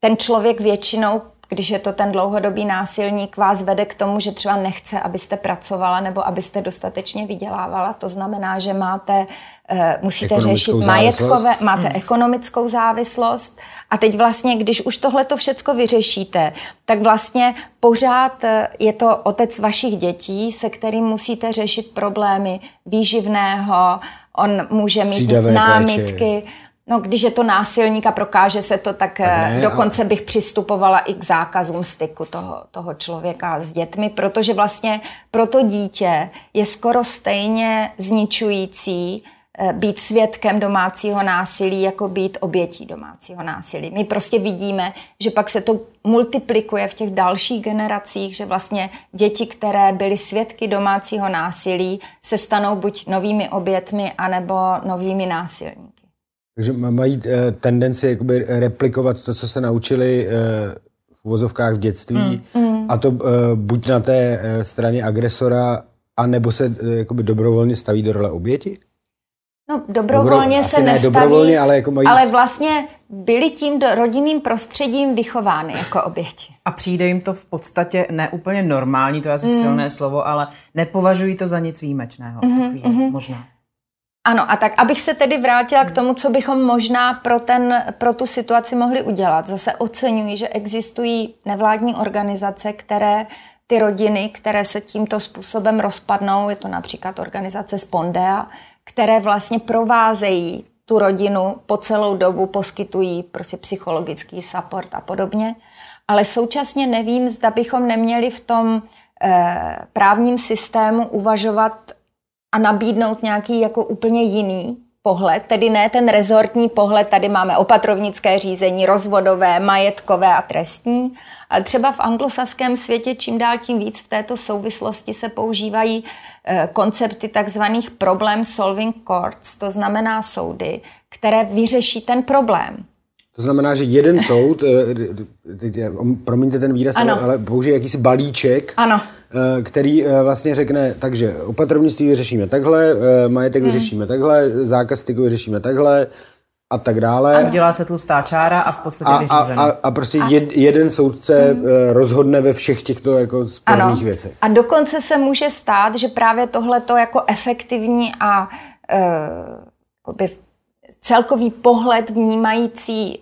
Ten člověk většinou, když je to ten dlouhodobý násilník, vás vede k tomu, že třeba nechce, abyste pracovala nebo abyste dostatečně vydělávala. To znamená, že máte, uh, musíte řešit majetkové, máte hmm. ekonomickou závislost. A teď vlastně, když už tohle to všecko vyřešíte, tak vlastně pořád eh, je to otec vašich dětí, se kterým musíte řešit problémy výživného, on může mít Přídavé námitky. Péče No, když je to násilník a prokáže se to, tak, tak ne, dokonce ale... bych přistupovala i k zákazům styku toho, toho člověka s dětmi, protože vlastně pro to dítě je skoro stejně zničující eh, být svědkem domácího násilí, jako být obětí domácího násilí. My prostě vidíme, že pak se to multiplikuje v těch dalších generacích, že vlastně děti, které byly svědky domácího násilí, se stanou buď novými obětmi, anebo novými násilníky. Takže mají eh, tendenci jakoby replikovat to, co se naučili eh, v uvozovkách v dětství mm. mm. a to eh, buď na té straně agresora, anebo se jakoby dobrovolně staví do role oběti? No, dobrovolně Dobro, se nestaví, ne dobrovolně, ale, jako mají... ale vlastně byli tím do, rodinným prostředím vychovány jako oběti. A přijde jim to v podstatě neúplně normální, to je asi mm. silné slovo, ale nepovažují to za nic výjimečného. Mm-hmm, mm-hmm. Možná. Ano, a tak abych se tedy vrátila k tomu, co bychom možná pro, ten, pro tu situaci mohli udělat. Zase oceňuji, že existují nevládní organizace, které ty rodiny, které se tímto způsobem rozpadnou, je to například organizace Spondea, které vlastně provázejí tu rodinu po celou dobu, poskytují prostě psychologický support a podobně. Ale současně nevím, zda bychom neměli v tom eh, právním systému uvažovat a nabídnout nějaký jako úplně jiný pohled, tedy ne ten rezortní pohled, tady máme opatrovnické řízení, rozvodové, majetkové a trestní, ale třeba v anglosaském světě čím dál tím víc v této souvislosti se používají eh, koncepty takzvaných problem solving courts, to znamená soudy, které vyřeší ten problém. To znamená, že jeden soud, eh, promiňte ten výraz, ano. ale použije jakýsi balíček, ano. Eh, který eh, vlastně řekne, takže opatrovnictví vyřešíme takhle, majetek hmm. vyřešíme takhle, zákaz styku vyřešíme takhle a tak dále. A dělá se tlustá čára a v podstatě a, vyřízený. A, a, a prostě jed, jeden soudce hmm. rozhodne ve všech těchto jako sporných věcech. A dokonce se může stát, že právě tohle to jako efektivní a uh, celkový pohled vnímající e,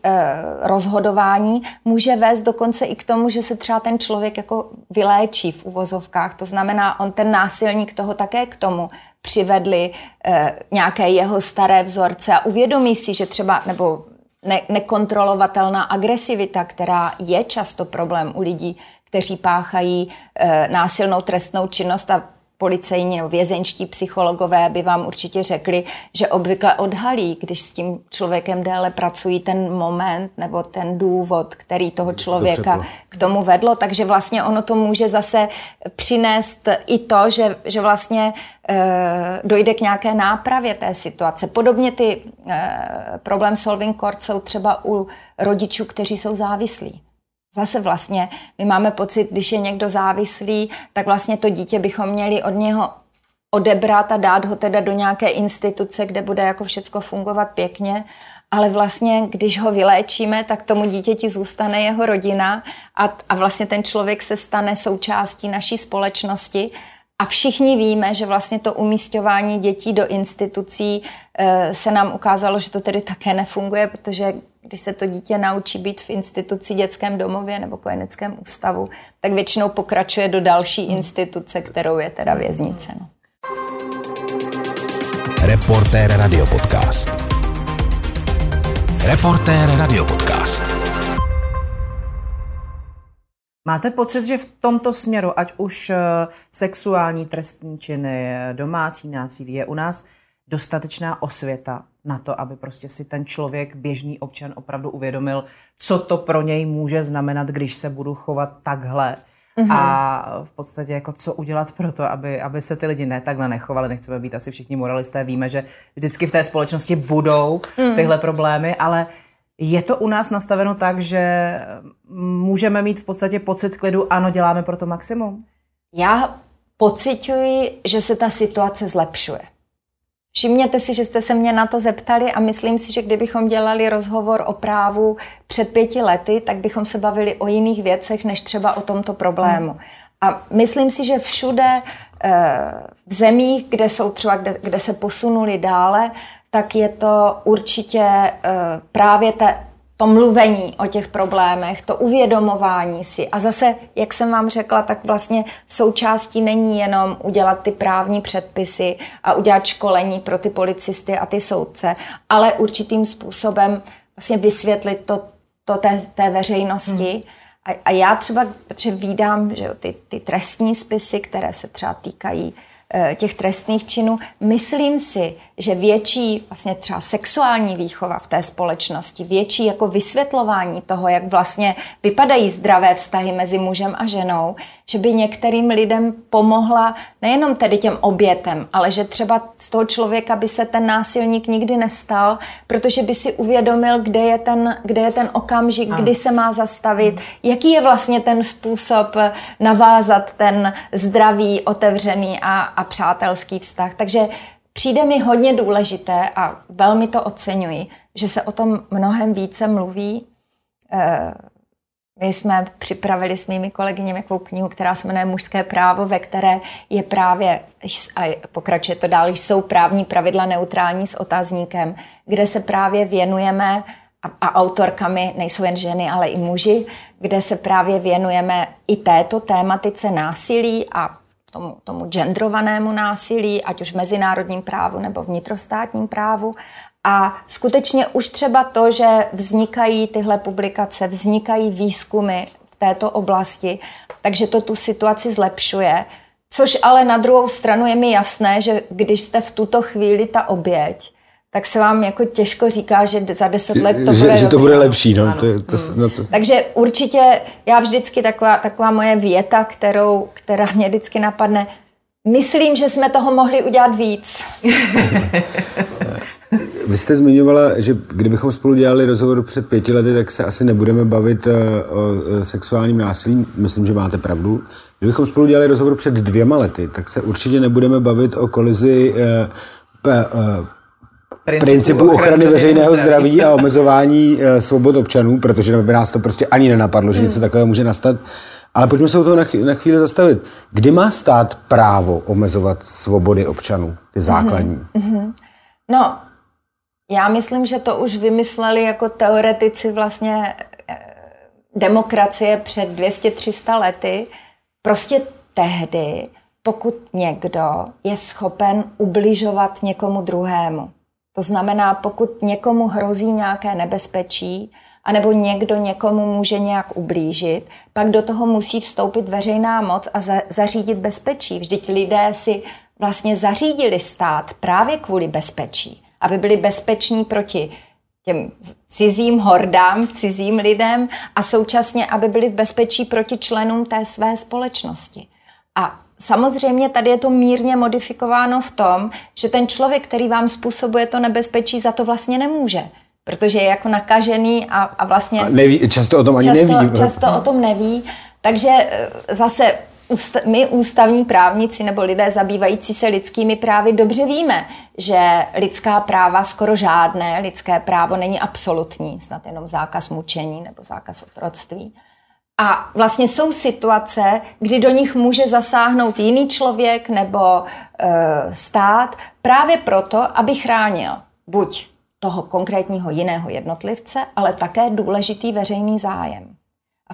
rozhodování může vést dokonce i k tomu, že se třeba ten člověk jako vyléčí v uvozovkách. To znamená, on ten násilník toho také k tomu přivedli e, nějaké jeho staré vzorce a uvědomí si, že třeba, nebo ne, nekontrolovatelná agresivita, která je často problém u lidí, kteří páchají e, násilnou trestnou činnost a policejní nebo vězeňští psychologové by vám určitě řekli, že obvykle odhalí, když s tím člověkem déle pracují ten moment nebo ten důvod, který toho člověka k tomu vedlo. Takže vlastně ono to může zase přinést i to, že, že vlastně e, dojde k nějaké nápravě té situace. Podobně ty e, problém solving court jsou třeba u rodičů, kteří jsou závislí. Zase vlastně my máme pocit, když je někdo závislý, tak vlastně to dítě bychom měli od něho odebrat a dát ho teda do nějaké instituce, kde bude jako všecko fungovat pěkně. Ale vlastně, když ho vyléčíme, tak tomu dítěti zůstane jeho rodina a, a vlastně ten člověk se stane součástí naší společnosti. A všichni víme, že vlastně to umístování dětí do institucí e, se nám ukázalo, že to tedy také nefunguje, protože když se to dítě naučí být v instituci dětském domově nebo kojeneckém ústavu, tak většinou pokračuje do další instituce, kterou je teda věznice. No. Reportér Radio Podcast. Reportér Radio Podcast. Máte pocit, že v tomto směru, ať už eh, sexuální trestní činy, domácí násilí, je u nás dostatečná osvěta na to, aby prostě si ten člověk, běžný občan opravdu uvědomil, co to pro něj může znamenat, když se budu chovat takhle. Mm-hmm. A v podstatě jako co udělat pro to, aby, aby se ty lidi ne takhle nechovali. Nechceme být asi všichni moralisté, víme, že vždycky v té společnosti budou mm. tyhle problémy, ale je to u nás nastaveno tak, že můžeme mít v podstatě pocit klidu, ano, děláme pro to maximum? Já pocituji, že se ta situace zlepšuje. Všimněte si, že jste se mě na to zeptali a myslím si, že kdybychom dělali rozhovor o právu před pěti lety, tak bychom se bavili o jiných věcech, než třeba o tomto problému. A myslím si, že všude eh, v zemích, kde jsou třeba, kde, kde se posunuli dále, tak je to určitě eh, právě ta, to mluvení o těch problémech, to uvědomování si. A zase, jak jsem vám řekla, tak vlastně součástí není jenom udělat ty právní předpisy a udělat školení pro ty policisty a ty soudce, ale určitým způsobem vlastně vysvětlit to, to té, té veřejnosti. Hmm. A, a já třeba, protože vídám že ty, ty trestní spisy, které se třeba týkají těch trestných činů. Myslím si, že větší vlastně třeba sexuální výchova v té společnosti, větší jako vysvětlování toho, jak vlastně vypadají zdravé vztahy mezi mužem a ženou, že by některým lidem pomohla nejenom tedy těm obětem, ale že třeba z toho člověka by se ten násilník nikdy nestal, protože by si uvědomil, kde je ten, kde je ten okamžik, ano. kdy se má zastavit, jaký je vlastně ten způsob navázat ten zdravý, otevřený a, a přátelský vztah. Takže přijde mi hodně důležité a velmi to oceňuji, že se o tom mnohem více mluví. Eh, my jsme připravili s mými kolegyněmi takovou knihu, která se jmenuje Mužské právo, ve které je právě, a pokračuje to dál, jsou právní pravidla neutrální s otazníkem, kde se právě věnujeme, a, a autorkami nejsou jen ženy, ale i muži, kde se právě věnujeme i této tématice násilí a tomu, tomu genderovanému násilí, ať už v mezinárodním právu nebo vnitrostátním právu. A skutečně už třeba to, že vznikají tyhle publikace, vznikají výzkumy v této oblasti, takže to tu situaci zlepšuje. Což ale na druhou stranu je mi jasné, že když jste v tuto chvíli ta oběť, tak se vám jako těžko říká, že za deset let to že, bude Že to bude lepší, no. To, to, hmm. no to. Takže určitě já vždycky taková, taková moje věta, kterou, která mě vždycky napadne, myslím, že jsme toho mohli udělat víc. Vy jste zmiňovala, že kdybychom spolu dělali rozhovor před pěti lety, tak se asi nebudeme bavit eh, o sexuálním násilí. Myslím, že máte pravdu. Kdybychom spolu dělali rozhovor před dvěma lety, tak se určitě nebudeme bavit o kolizi eh, eh, principu, principu ochrany veřejného zdraví a omezování svobod občanů, protože by nás to prostě ani nenapadlo, že něco takového může nastat. Ale pojďme se o toho na, chvíli, na chvíli zastavit. Kdy má stát právo omezovat svobody občanů, ty základní? Mm-hmm. No, já myslím, že to už vymysleli jako teoretici vlastně eh, demokracie před 200-300 lety. Prostě tehdy, pokud někdo je schopen ubližovat někomu druhému, to znamená, pokud někomu hrozí nějaké nebezpečí anebo někdo někomu může nějak ublížit, pak do toho musí vstoupit veřejná moc a za, zařídit bezpečí. Vždyť lidé si vlastně zařídili stát právě kvůli bezpečí, aby byli bezpeční proti těm cizím hordám, cizím lidem a současně, aby byli v bezpečí proti členům té své společnosti. A samozřejmě tady je to mírně modifikováno v tom, že ten člověk, který vám způsobuje to nebezpečí, za to vlastně nemůže. Protože je jako nakažený a, a vlastně... A neví, často o tom ani často, neví. Často o tom neví. Takže e, zase my ústavní právníci nebo lidé zabývající se lidskými právy dobře víme, že lidská práva skoro žádné, lidské právo není absolutní, snad jenom zákaz mučení nebo zákaz otroctví. A vlastně jsou situace, kdy do nich může zasáhnout jiný člověk nebo e, stát právě proto, aby chránil buď toho konkrétního jiného jednotlivce, ale také důležitý veřejný zájem.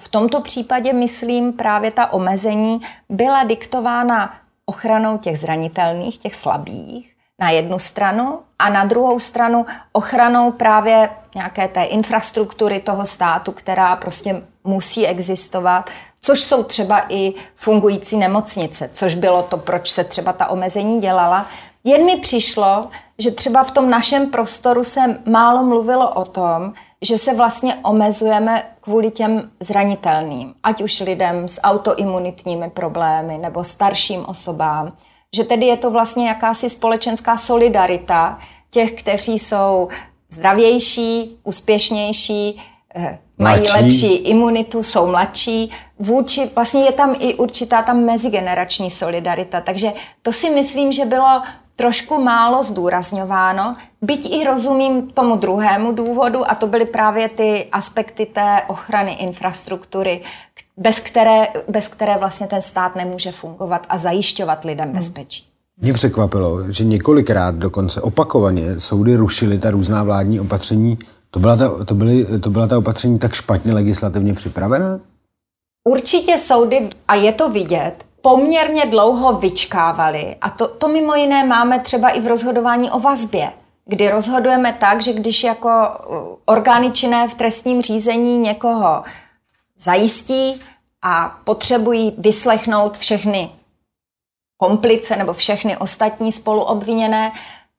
V tomto případě, myslím, právě ta omezení byla diktována ochranou těch zranitelných, těch slabých na jednu stranu a na druhou stranu ochranou právě nějaké té infrastruktury toho státu, která prostě musí existovat, což jsou třeba i fungující nemocnice, což bylo to, proč se třeba ta omezení dělala. Jen mi přišlo, že třeba v tom našem prostoru se málo mluvilo o tom, že se vlastně omezujeme kvůli těm zranitelným, ať už lidem s autoimunitními problémy nebo starším osobám, že tedy je to vlastně jakási společenská solidarita těch, kteří jsou zdravější, úspěšnější, eh, mají mladší. lepší imunitu, jsou mladší. Vůči, vlastně je tam i určitá tam mezigenerační solidarita. Takže to si myslím, že bylo trošku málo zdůrazňováno, byť i rozumím tomu druhému důvodu, a to byly právě ty aspekty té ochrany infrastruktury, bez které, bez které vlastně ten stát nemůže fungovat a zajišťovat lidem hmm. bezpečí. Mě překvapilo, že několikrát dokonce opakovaně soudy rušily ta různá vládní opatření. To byla ta, to byly, to byla ta opatření tak špatně legislativně připravená? Určitě soudy, a je to vidět, poměrně dlouho vyčkávali. A to, to mimo jiné máme třeba i v rozhodování o vazbě, kdy rozhodujeme tak, že když jako uh, orgány činné v trestním řízení někoho zajistí a potřebují vyslechnout všechny komplice nebo všechny ostatní spoluobviněné,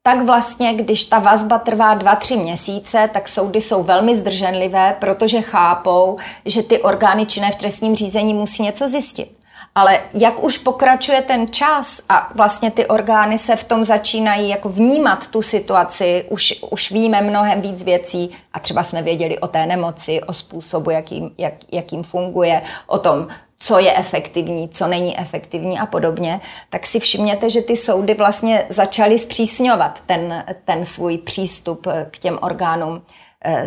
tak vlastně, když ta vazba trvá dva, tři měsíce, tak soudy jsou velmi zdrženlivé, protože chápou, že ty orgány činné v trestním řízení musí něco zjistit. Ale jak už pokračuje ten čas a vlastně ty orgány se v tom začínají jako vnímat tu situaci, už, už víme mnohem víc věcí a třeba jsme věděli o té nemoci, o způsobu, jakým, jak, jakým funguje, o tom, co je efektivní, co není efektivní a podobně, tak si všimněte, že ty soudy vlastně začaly zpřísňovat ten, ten svůj přístup k těm orgánům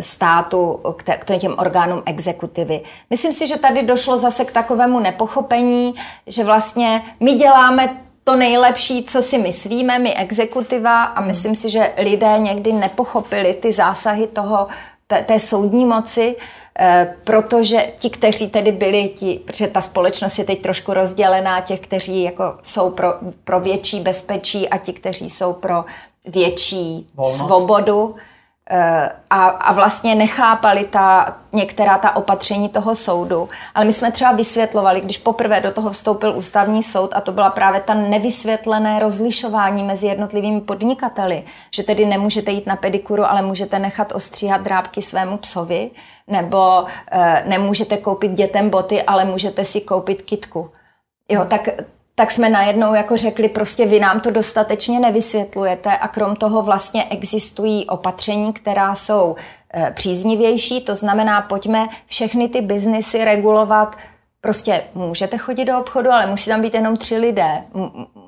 státu, k těm orgánům exekutivy. Myslím si, že tady došlo zase k takovému nepochopení, že vlastně my děláme to nejlepší, co si myslíme, my exekutiva a myslím si, že lidé někdy nepochopili ty zásahy toho, té, soudní moci, eh, protože ti, kteří tedy byli, ti, protože ta společnost je teď trošku rozdělená, těch, kteří jako jsou pro, pro větší bezpečí a ti, kteří jsou pro větší Volnost. svobodu, Eh, a, a vlastně nechápali ta, některá ta opatření toho soudu. Ale my jsme třeba vysvětlovali, když poprvé do toho vstoupil ústavní soud a to byla právě ta nevysvětlené rozlišování mezi jednotlivými podnikateli, že tedy nemůžete jít na pedikuru, ale můžete nechat ostříhat drábky svému psovi, nebo e, nemůžete koupit dětem boty, ale můžete si koupit kitku. Jo, tak tak jsme najednou jako řekli, prostě vy nám to dostatečně nevysvětlujete a krom toho vlastně existují opatření, která jsou e, příznivější, to znamená, pojďme všechny ty biznisy regulovat Prostě můžete chodit do obchodu, ale musí tam být jenom tři lidé.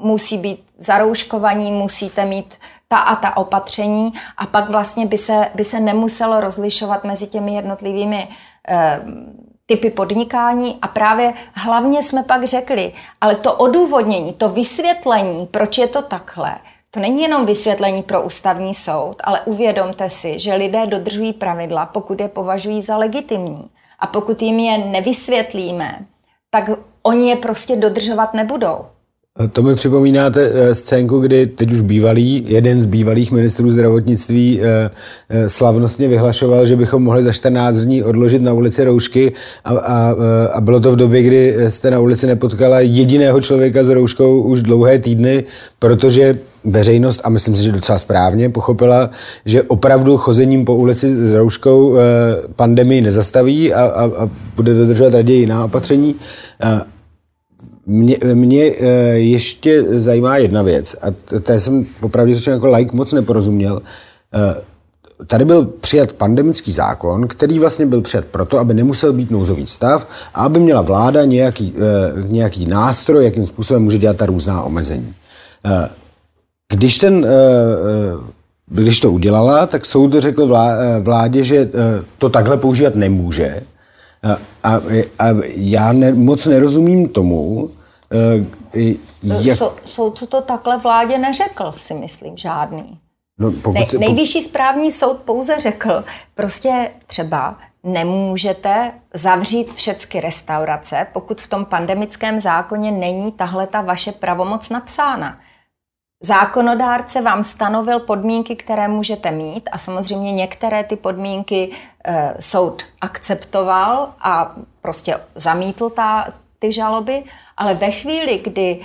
Musí být zarouškovaní, musíte mít ta a ta opatření a pak vlastně by se, by se nemuselo rozlišovat mezi těmi jednotlivými eh, typy podnikání a právě hlavně jsme pak řekli, ale to odůvodnění, to vysvětlení, proč je to takhle, to není jenom vysvětlení pro ústavní soud, ale uvědomte si, že lidé dodržují pravidla, pokud je považují za legitimní. A pokud jim je nevysvětlíme, tak oni je prostě dodržovat nebudou. To mi připomínáte eh, scénku, kdy teď už bývalý, jeden z bývalých ministrů zdravotnictví eh, eh, slavnostně vyhlašoval, že bychom mohli za 14 dní odložit na ulici roušky a, a, a bylo to v době, kdy jste na ulici nepotkala jediného člověka s rouškou už dlouhé týdny, protože veřejnost, a myslím si, že docela správně, pochopila, že opravdu chozením po ulici s rouškou pandemii nezastaví a, a, a bude dodržovat raději jiná opatření. Mě, mě eh, ještě zajímá jedna věc, a té jsem popravdě řečeno jako like moc neporozuměl. Eh, tady byl přijat pandemický zákon, který vlastně byl přijat proto, aby nemusel být nouzový stav a aby měla vláda nějaký, eh, nějaký nástroj, jakým způsobem může dělat ta různá omezení. Když, ten, když to udělala, tak soud řekl vládě, že to takhle používat nemůže, a, a, já ne, moc nerozumím tomu, Uh, jak... soud to takhle vládě neřekl, si myslím, žádný. No, pokud se, nejvyšší správní soud pouze řekl, prostě třeba nemůžete zavřít všechny restaurace, pokud v tom pandemickém zákoně není tahle ta vaše pravomoc napsána. Zákonodárce vám stanovil podmínky, které můžete mít a samozřejmě některé ty podmínky e, soud akceptoval a prostě zamítl ta, ty žaloby, ale ve chvíli, kdy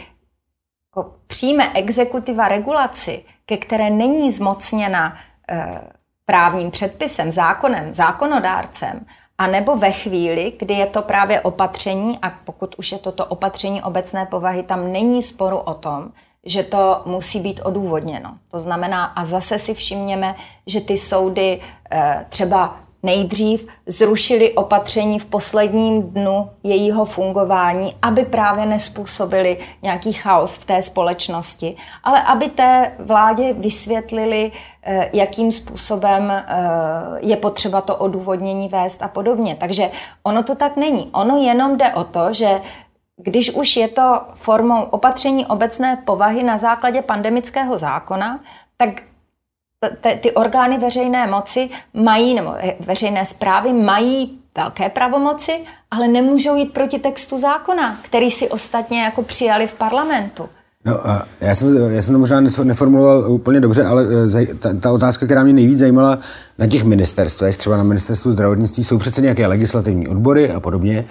jako přijme exekutiva regulaci, ke které není zmocněna e, právním předpisem, zákonem, zákonodárcem, a nebo ve chvíli, kdy je to právě opatření, a pokud už je toto opatření obecné povahy, tam není sporu o tom, že to musí být odůvodněno. To znamená, a zase si všimněme, že ty soudy e, třeba nejdřív zrušili opatření v posledním dnu jejího fungování, aby právě nespůsobili nějaký chaos v té společnosti, ale aby té vládě vysvětlili, eh, jakým způsobem eh, je potřeba to odůvodnění vést a podobně. Takže ono to tak není. Ono jenom jde o to, že když už je to formou opatření obecné povahy na základě pandemického zákona, tak ty orgány veřejné moci mají, nebo veřejné zprávy mají velké pravomoci, ale nemůžou jít proti textu zákona, který si ostatně jako přijali v parlamentu. No, já jsem, já jsem to možná neformuloval úplně dobře, ale e, ta, ta otázka, která mě nejvíc zajímala na těch ministerstvech, třeba na ministerstvu zdravotnictví, jsou přece nějaké legislativní odbory a podobně.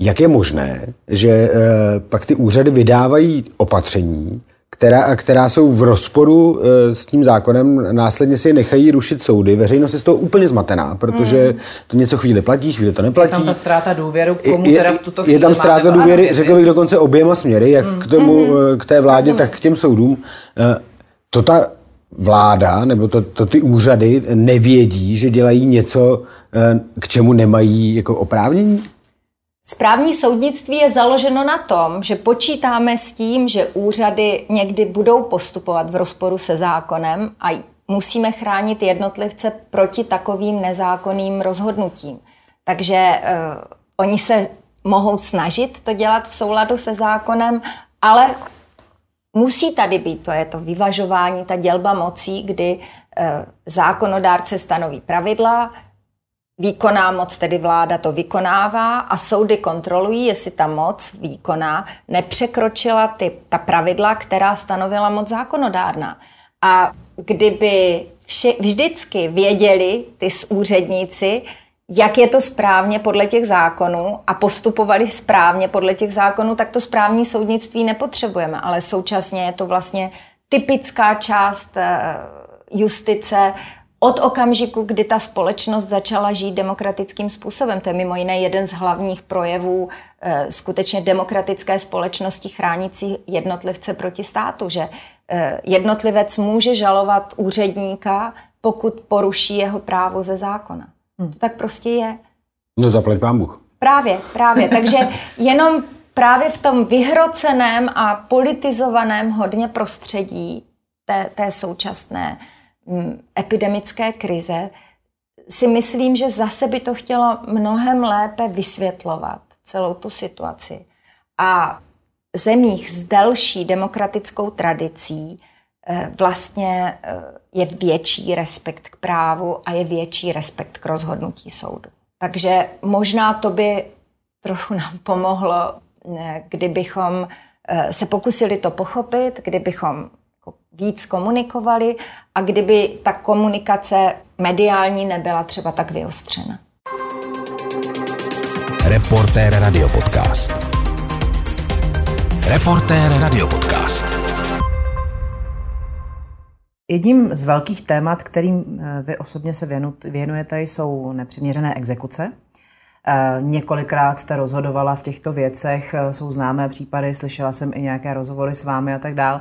Jak je možné, že e, pak ty úřady vydávají opatření, která, která jsou v rozporu e, s tím zákonem, následně si je nechají rušit soudy. Veřejnost je z toho úplně zmatená, protože mm. to něco chvíli platí, chvíli to neplatí. Je tam ta ztráta důvěru, komu je, teda v tuto chvíli Je tam ztráta důvěry, řekl bych dokonce oběma směry, jak mm. k tomu, mm. k té vládě, mm. tak k těm soudům. E, to ta vláda, nebo to, to ty úřady nevědí, že dělají něco, k čemu nemají jako oprávnění? Správní soudnictví je založeno na tom, že počítáme s tím, že úřady někdy budou postupovat v rozporu se zákonem a musíme chránit jednotlivce proti takovým nezákonným rozhodnutím. Takže uh, oni se mohou snažit to dělat v souladu se zákonem, ale musí tady být, to je to vyvažování, ta dělba mocí, kdy uh, zákonodárce stanoví pravidla, Výkonná moc, tedy vláda, to vykonává a soudy kontrolují, jestli ta moc výkonná nepřekročila ty, ta pravidla, která stanovila moc zákonodárná. A kdyby vši, vždycky věděli ty úředníci, jak je to správně podle těch zákonů a postupovali správně podle těch zákonů, tak to správní soudnictví nepotřebujeme, ale současně je to vlastně typická část eh, justice, od okamžiku, kdy ta společnost začala žít demokratickým způsobem. To je mimo jiné jeden z hlavních projevů e, skutečně demokratické společnosti chránící jednotlivce proti státu, že e, jednotlivec může žalovat úředníka, pokud poruší jeho právo ze zákona. Hmm. To tak prostě je. No zaplať pán Bůh. Právě, právě. Takže jenom právě v tom vyhroceném a politizovaném hodně prostředí té, té současné Mm, epidemické krize, si myslím, že zase by to chtělo mnohem lépe vysvětlovat celou tu situaci. A zemích s delší demokratickou tradicí eh, vlastně eh, je větší respekt k právu a je větší respekt k rozhodnutí soudu. Takže možná to by trochu nám pomohlo, eh, kdybychom se pokusili to pochopit, kdybychom víc komunikovali a kdyby ta komunikace mediální nebyla třeba tak vyostřena. Reportér Radio Podcast. Reportér Radio Podcast. Jedním z velkých témat, kterým eh, vy osobně se věnujete, jsou nepřiměřené exekuce. Eh, několikrát jste rozhodovala v těchto věcech, eh, jsou známé případy, slyšela jsem i nějaké rozhovory s vámi a tak dál.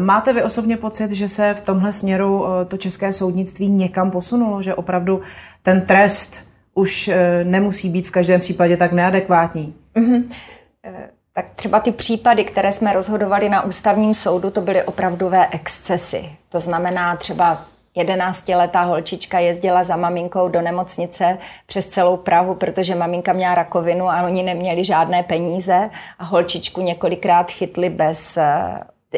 Máte vy osobně pocit, že se v tomhle směru to české soudnictví někam posunulo, že opravdu ten trest už nemusí být v každém případě tak neadekvátní? Mm-hmm tak třeba ty případy, které jsme rozhodovali na ústavním soudu, to byly opravdové excesy. To znamená třeba 11-letá holčička jezdila za maminkou do nemocnice přes celou Prahu, protože maminka měla rakovinu a oni neměli žádné peníze a holčičku několikrát chytli bez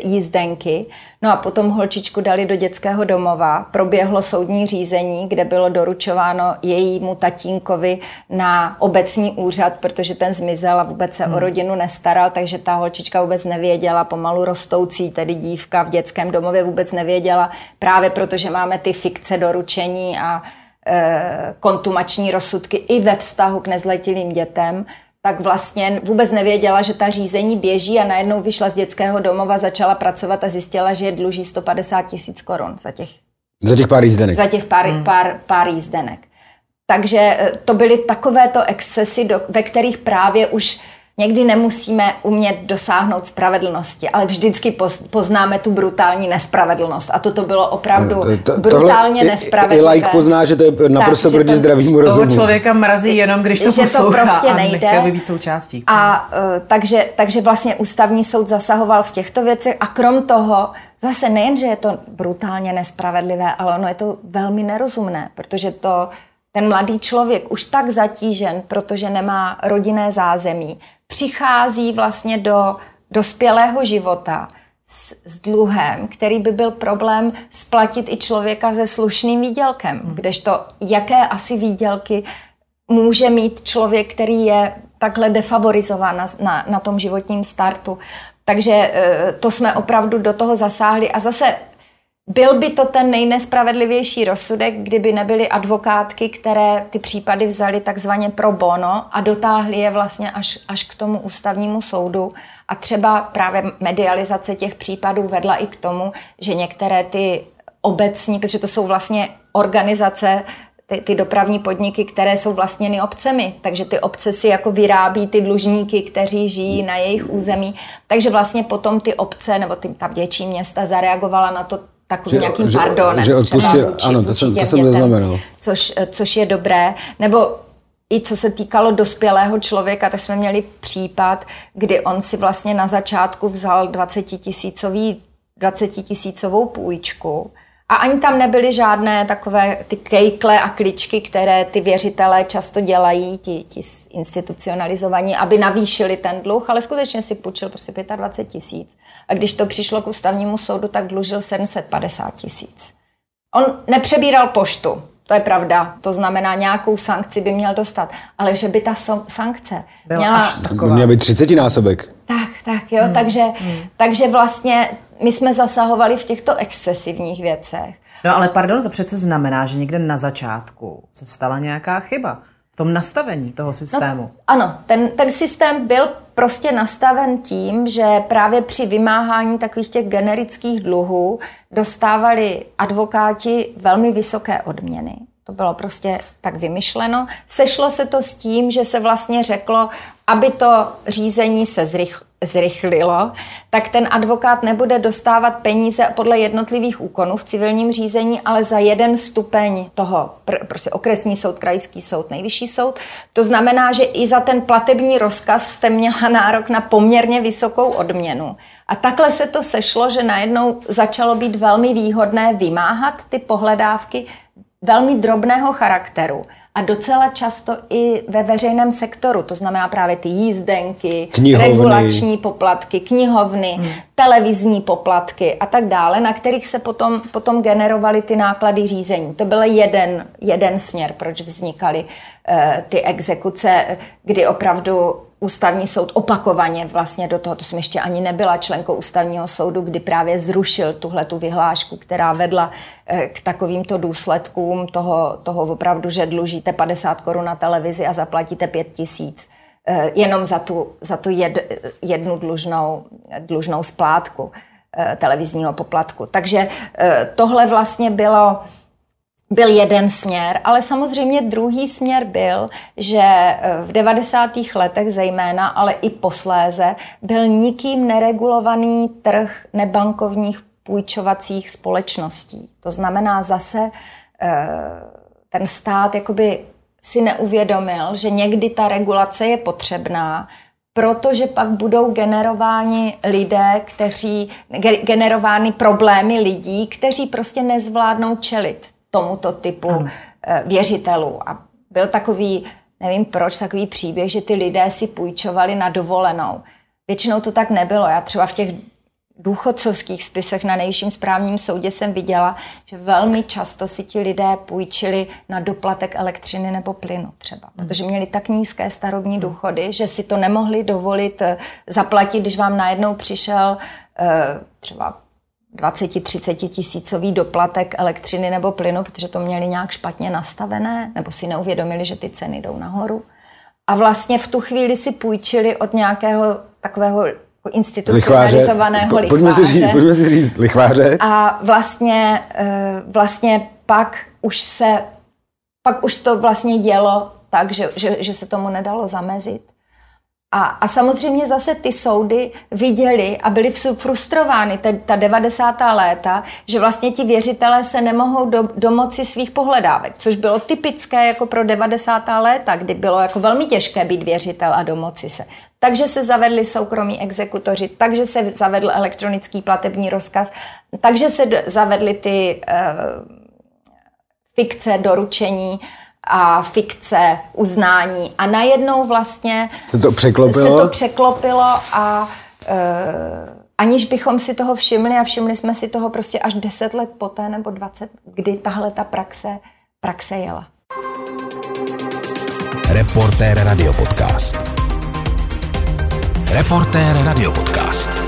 jízdenky. No a potom holčičku dali do dětského domova. Proběhlo soudní řízení, kde bylo doručováno jejímu tatínkovi na obecní úřad, protože ten zmizel a vůbec se hmm. o rodinu nestaral, takže ta holčička vůbec nevěděla, pomalu rostoucí, tedy dívka v dětském domově vůbec nevěděla, právě protože máme ty fikce doručení a e, kontumační rozsudky i ve vztahu k nezletilým dětem, tak vlastně vůbec nevěděla, že ta řízení běží a najednou vyšla z dětského domova, začala pracovat a zjistila, že je dluží 150 tisíc korun za těch, za těch pár jízdenek. Za těch pár, hmm. pár, pár jízdenek. Takže eh, to byly takovéto excesy, do, ve kterých právě už Někdy nemusíme umět dosáhnout spravedlnosti, ale vždycky poznáme tu brutální nespravedlnost. A toto bylo opravdu to, brutálně nespravedlivé. I like pozná, že to je naprosto tak, proti zdravému rozumu. Toho člověka mrazí jenom, když to že poslouchá to prostě nejde. a by být součástí. A uh, takže, takže vlastně ústavní soud zasahoval v těchto věcech a krom toho zase nejen, že je to brutálně nespravedlivé, ale ono je to velmi nerozumné, protože to ten mladý člověk už tak zatížen, protože nemá rodinné zázemí, přichází vlastně do dospělého života s, s dluhem, který by byl problém splatit i člověka se slušným výdělkem. Hmm. Kdežto jaké asi výdělky může mít člověk, který je takhle defavorizován na, na, na tom životním startu. Takže eh, to jsme opravdu do toho zasáhli. A zase byl by to ten nejnespravedlivější rozsudek, kdyby nebyly advokátky, které ty případy vzali takzvaně pro bono a dotáhly je vlastně až, až k tomu ústavnímu soudu. A třeba právě medializace těch případů vedla i k tomu, že některé ty obecní, protože to jsou vlastně organizace, ty, ty dopravní podniky, které jsou vlastněny obcemi, takže ty obce si jako vyrábí ty dlužníky, kteří žijí na jejich území. Takže vlastně potom ty obce nebo ty, ta větší města zareagovala na to takovým že, nějakým že, pardonem. Že odpustil, ano, to jsem, to jsem zaznamenal. Což, což je dobré. Nebo i co se týkalo dospělého člověka, tak jsme měli případ, kdy on si vlastně na začátku vzal 20 tisícový 20 tisícovou půjčku a ani tam nebyly žádné takové ty kejkle a kličky, které ty věřitelé často dělají, ti, ti institucionalizovaní, aby navýšili ten dluh, ale skutečně si půjčil prostě 25 tisíc. A když to přišlo k ústavnímu soudu, tak dlužil 750 tisíc. On nepřebíral poštu, to je pravda. To znamená, nějakou sankci by měl dostat. Ale že by ta sankce Byla měla... Až taková. Měla být 30 násobek. Tak, jo. Hmm. Takže, hmm. takže vlastně my jsme zasahovali v těchto excesivních věcech. No ale pardon, to přece znamená, že někde na začátku se stala nějaká chyba v tom nastavení toho systému. No, ano, ten, ten systém byl prostě nastaven tím, že právě při vymáhání takových těch generických dluhů dostávali advokáti velmi vysoké odměny. To bylo prostě tak vymyšleno. Sešlo se to s tím, že se vlastně řeklo, aby to řízení se zrychlilo, zrychlilo, tak ten advokát nebude dostávat peníze podle jednotlivých úkonů v civilním řízení, ale za jeden stupeň toho, pr- prostě okresní soud, krajský soud, nejvyšší soud. To znamená, že i za ten platební rozkaz jste měla nárok na poměrně vysokou odměnu. A takhle se to sešlo, že najednou začalo být velmi výhodné vymáhat ty pohledávky velmi drobného charakteru a docela často i ve veřejném sektoru, to znamená právě ty jízdenky, knihovny. regulační poplatky, knihovny, hmm. televizní poplatky a tak dále, na kterých se potom, potom generovaly ty náklady řízení. To byl jeden, jeden směr, proč vznikaly uh, ty exekuce, kdy opravdu ústavní soud opakovaně vlastně do toho, to jsem ještě ani nebyla členkou ústavního soudu, kdy právě zrušil tuhle tu vyhlášku, která vedla eh, k takovýmto důsledkům toho, toho opravdu, že dlužíte 50 korun na televizi a zaplatíte 5 tisíc eh, jenom za tu, za tu jed, jednu dlužnou, dlužnou splátku eh, televizního poplatku. Takže tohle vlastně bylo byl jeden směr, ale samozřejmě druhý směr byl, že eh, v 90. letech zejména, ale i posléze, byl nikým neregulovaný trh nebankovních půjčovacích společností. To znamená zase eh, ten stát jakoby si neuvědomil, že někdy ta regulace je potřebná, protože pak budou generováni lidé, kteří, generovány problémy lidí, kteří prostě nezvládnou čelit tomuto typu ano. Eh, věřitelů. A byl takový, nevím proč, takový příběh, že ty lidé si půjčovali na dovolenou. Většinou to tak nebylo. Já třeba v těch důchodcovských spisech na nejvyšším správním soudě jsem viděla, že velmi často si ti lidé půjčili na doplatek elektřiny nebo plynu třeba, protože měli tak nízké starobní důchody, že si to nemohli dovolit eh, zaplatit, když vám najednou přišel eh, třeba 20-30 tisícový doplatek elektřiny nebo plynu, protože to měli nějak špatně nastavené, nebo si neuvědomili, že ty ceny jdou nahoru. A vlastně v tu chvíli si půjčili od nějakého takového institucionalizovaného lichváře. Pojďme si říct, pojďme si říct lichváře. A vlastně, eh, vlastně pak už se, pak už to vlastně jelo tak, že, že, že se tomu nedalo zamezit. A, a samozřejmě zase ty soudy viděli a byli frustrovány te, ta 90. léta, že vlastně ti věřitelé se nemohou do, domoci svých pohledávek, což bylo typické jako pro 90. léta, kdy bylo jako velmi těžké být věřitel a domoci se. Takže se zavedli soukromí exekutoři, takže se zavedl elektronický platební rozkaz, takže se zavedly ty uh, fikce doručení, a fikce, uznání. A najednou vlastně se to překlopilo, se to překlopilo a e, aniž bychom si toho všimli a všimli jsme si toho prostě až 10 let poté nebo 20, kdy tahle ta praxe, praxe jela. Reportér Radio Podcast. Reportér Radio Podcast.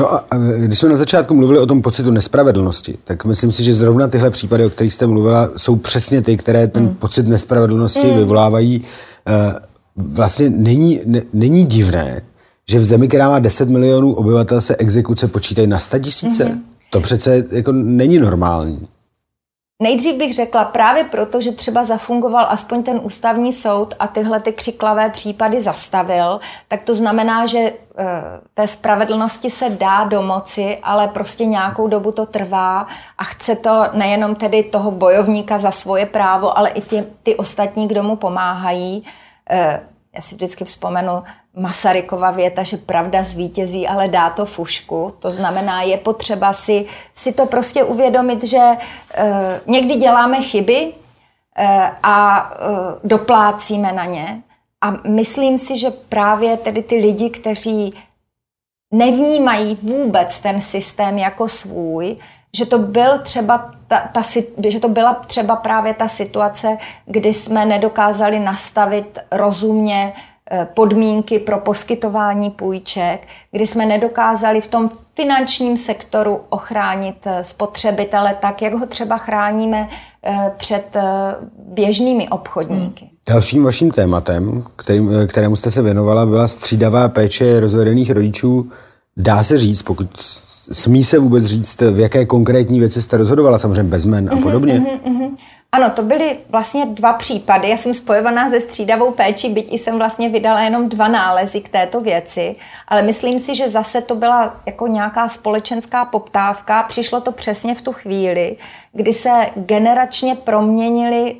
No a když jsme na začátku mluvili o tom pocitu nespravedlnosti, tak myslím si, že zrovna tyhle případy, o kterých jste mluvila, jsou přesně ty, které ten mm. pocit nespravedlnosti mm. vyvolávají. Eh, vlastně není, ne, není divné, že v zemi, která má 10 milionů obyvatel, se exekuce počítají na 100 tisíce. Mm. To přece jako není normální. Nejdřív bych řekla právě proto, že třeba zafungoval aspoň ten ústavní soud a tyhle ty křiklavé případy zastavil, tak to znamená, že e, té spravedlnosti se dá domoci, ale prostě nějakou dobu to trvá a chce to nejenom tedy toho bojovníka za svoje právo, ale i ty, ty ostatní, kdo mu pomáhají. Já si vždycky vzpomenu Masarykova věta, že pravda zvítězí, ale dá to fušku. To znamená, je potřeba si, si to prostě uvědomit, že e, někdy děláme chyby e, a e, doplácíme na ně. A myslím si, že právě tedy ty lidi, kteří nevnímají vůbec ten systém jako svůj, že to byl třeba ta, ta, že to byla třeba právě ta situace, kdy jsme nedokázali nastavit rozumně Eh, podmínky pro poskytování půjček, kdy jsme nedokázali v tom finančním sektoru ochránit eh, spotřebitele tak, jak ho třeba chráníme eh, před běžnými obchodníky. Hmm. Dalším vaším tématem, kterým, kterému jste se věnovala, byla střídavá péče rozvedených rodičů. Dá se říct, pokud smí se vůbec říct, v jaké konkrétní věci jste rozhodovala, samozřejmě bez men a mhm, podobně? Mm-hmm, mm-hmm. Ano, to byly vlastně dva případy. Já jsem spojovaná se střídavou péčí, byť jsem vlastně vydala jenom dva nálezy k této věci, ale myslím si, že zase to byla jako nějaká společenská poptávka. Přišlo to přesně v tu chvíli, kdy se generačně proměnili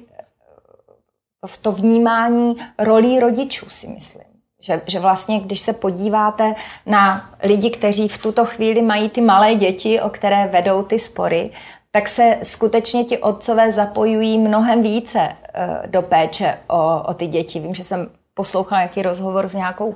v to vnímání rolí rodičů, si myslím. Že, že vlastně, když se podíváte na lidi, kteří v tuto chvíli mají ty malé děti, o které vedou ty spory, tak se skutečně ti otcové zapojují mnohem více eh, do péče o, o ty děti. Vím, že jsem poslouchala nějaký rozhovor s nějakou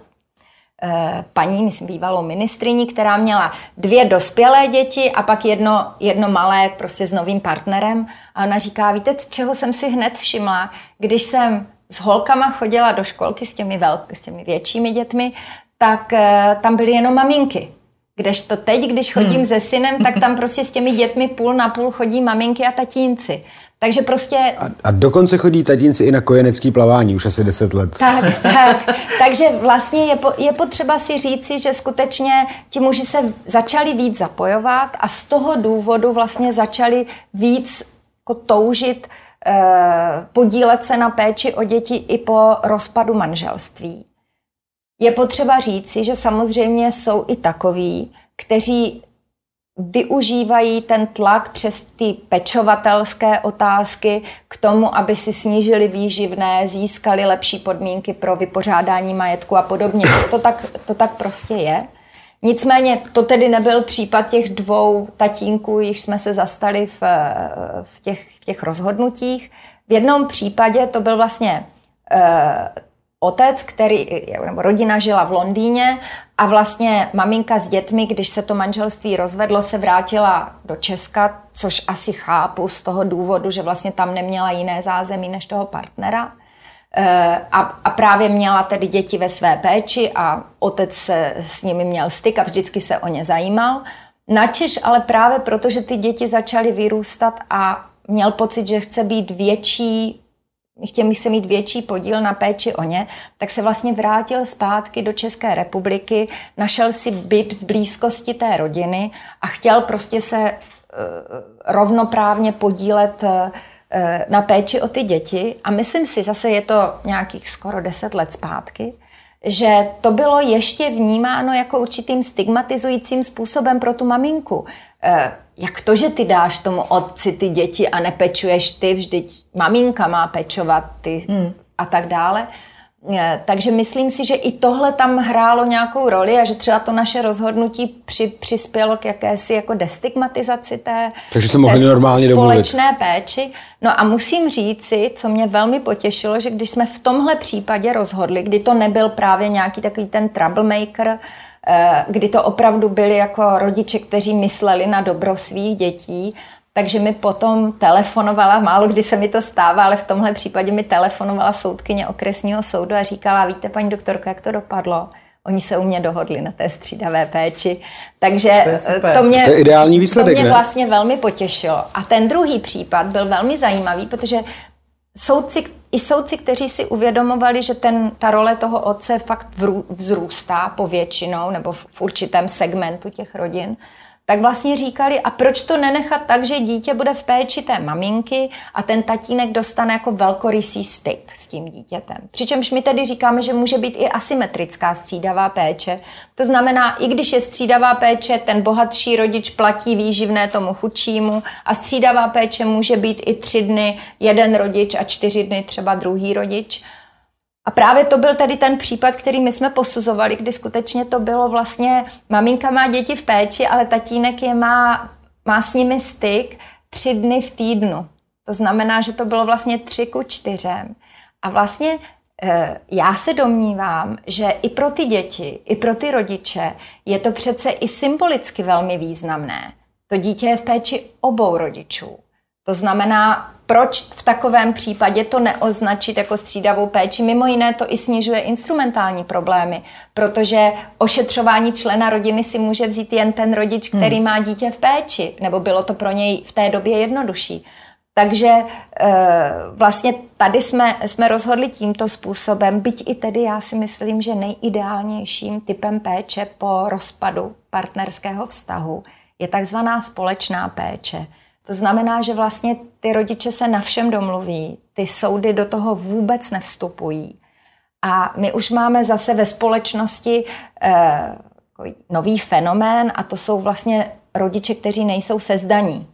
eh, paní, myslím bývalou ministriní, která měla dvě dospělé děti a pak jedno, jedno malé prostě s novým partnerem. A ona říká, víte, čeho jsem si hned všimla, když jsem s holkama chodila do školky s těmi, velk, s těmi většími dětmi, tak eh, tam byly jenom maminky. Kdežto teď, když chodím hmm. se synem, tak tam prostě s těmi dětmi půl na půl chodí maminky a tatínci. Takže prostě... A, a dokonce chodí tatínci i na kojenecký plavání, už asi 10 let. Tak, tak. Takže vlastně je, po, je potřeba si říci, že skutečně ti muži se začali víc zapojovat a z toho důvodu vlastně začali víc jako toužit eh, podílet se na péči o děti i po rozpadu manželství. Je potřeba říci, že samozřejmě jsou i takoví, kteří využívají ten tlak přes ty pečovatelské otázky k tomu, aby si snížili výživné, získali lepší podmínky pro vypořádání majetku a podobně. To tak, to tak prostě je. Nicméně to tedy nebyl případ těch dvou tatínků, již jsme se zastali v, v, těch, v těch rozhodnutích. V jednom případě to byl vlastně eh, otec, který, nebo rodina žila v Londýně a vlastně maminka s dětmi, když se to manželství rozvedlo, se vrátila do Česka, což asi chápu z toho důvodu, že vlastně tam neměla jiné zázemí než toho partnera. Eh, a, a právě měla tedy děti ve své péči a otec se s nimi měl styk a vždycky se o ně zajímal. Načež ale právě proto, že ty děti začaly vyrůstat a měl pocit, že chce být větší chtěl se mít větší podíl na péči o ně, tak se vlastně vrátil zpátky do České republiky, našel si byt v blízkosti té rodiny a chtěl prostě se uh, rovnoprávně podílet uh, na péči o ty děti. A myslím si, zase je to nějakých skoro deset let zpátky, že to bylo ještě vnímáno jako určitým stigmatizujícím způsobem pro tu maminku jak to, že ty dáš tomu otci ty děti a nepečuješ ty, vždyť maminka má pečovat ty hmm. a tak dále. Eh, takže myslím si, že i tohle tam hrálo nějakou roli a že třeba to naše rozhodnutí při, přispělo k jakési jako destigmatizaci té, Takže se mohli normálně společné domluvit. péči. No a musím říci, co mě velmi potěšilo, že když jsme v tomhle případě rozhodli, kdy to nebyl právě nějaký takový ten troublemaker, Eh, kdy to opravdu byli jako rodiče, kteří mysleli na dobro svých dětí, takže mi potom telefonovala, málo kdy se mi to stává, ale v tomhle případě mi telefonovala soudkyně okresního soudu a říkala, víte, paní doktorko, jak to dopadlo? Oni se u mě dohodli na té střídavé péči. Takže to, je to mě, to je ideální výsledek, to mě ne? vlastně velmi potěšilo. A ten druhý případ byl velmi zajímavý, protože soudci, i soudci, kteří si uvědomovali, že ten, ta role toho otce fakt vzrůstá povětšinou nebo v, v určitém segmentu těch rodin, tak vlastně říkali, a proč to nenechat tak, že dítě bude v péči té maminky a ten tatínek dostane jako velkorysý styk s tím dítětem. Přičemž my tedy říkáme, že může být i asymetrická střídavá péče. To znamená, i když je střídavá péče, ten bohatší rodič platí výživné tomu chudšímu a střídavá péče může být i tři dny jeden rodič a čtyři dny třeba druhý rodič. A právě to byl tedy ten případ, který my jsme posuzovali, kdy skutečně to bylo vlastně, maminka má děti v péči, ale tatínek je má, má s nimi styk tři dny v týdnu. To znamená, že to bylo vlastně tři ku čtyřem. A vlastně eh, já se domnívám, že i pro ty děti, i pro ty rodiče je to přece i symbolicky velmi významné. To dítě je v péči obou rodičů. To znamená, proč v takovém případě to neoznačit jako střídavou péči? Mimo jiné to i snižuje instrumentální problémy, protože ošetřování člena rodiny si může vzít jen ten rodič, který hmm. má dítě v péči, nebo bylo to pro něj v té době jednodušší. Takže e, vlastně tady jsme, jsme rozhodli tímto způsobem, byť i tedy já si myslím, že nejideálnějším typem péče po rozpadu partnerského vztahu je takzvaná společná péče. To znamená, že vlastně ty rodiče se na všem domluví, ty soudy do toho vůbec nevstupují. A my už máme zase ve společnosti eh, nový fenomén a to jsou vlastně rodiče, kteří nejsou sezdaní.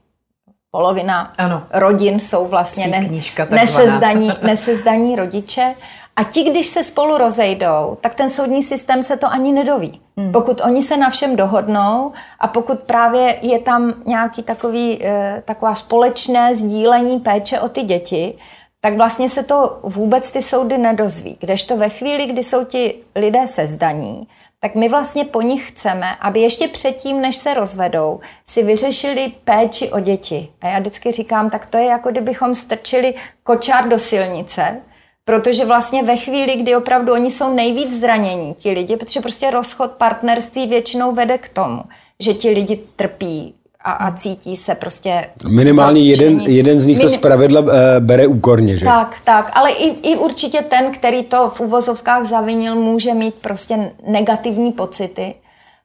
Polovina ano. rodin jsou vlastně ne, nesezdaní, nesezdaní rodiče a ti, když se spolu rozejdou, tak ten soudní systém se to ani nedoví. Hmm. Pokud oni se na všem dohodnou a pokud právě je tam nějaký takový, e, taková společné sdílení péče o ty děti, tak vlastně se to vůbec ty soudy nedozví. Kdežto ve chvíli, kdy jsou ti lidé sezdaní, tak my vlastně po nich chceme, aby ještě předtím, než se rozvedou, si vyřešili péči o děti. A já vždycky říkám, tak to je jako kdybychom strčili kočár do silnice, Protože vlastně ve chvíli, kdy opravdu oni jsou nejvíc zranění, ti lidi, protože prostě rozchod partnerství většinou vede k tomu, že ti lidi trpí a, a cítí se prostě... Minimálně jeden, jeden z nich to Minim- zpravidla e, bere úkorně, že? Tak, tak, ale i, i určitě ten, který to v uvozovkách zavinil, může mít prostě negativní pocity.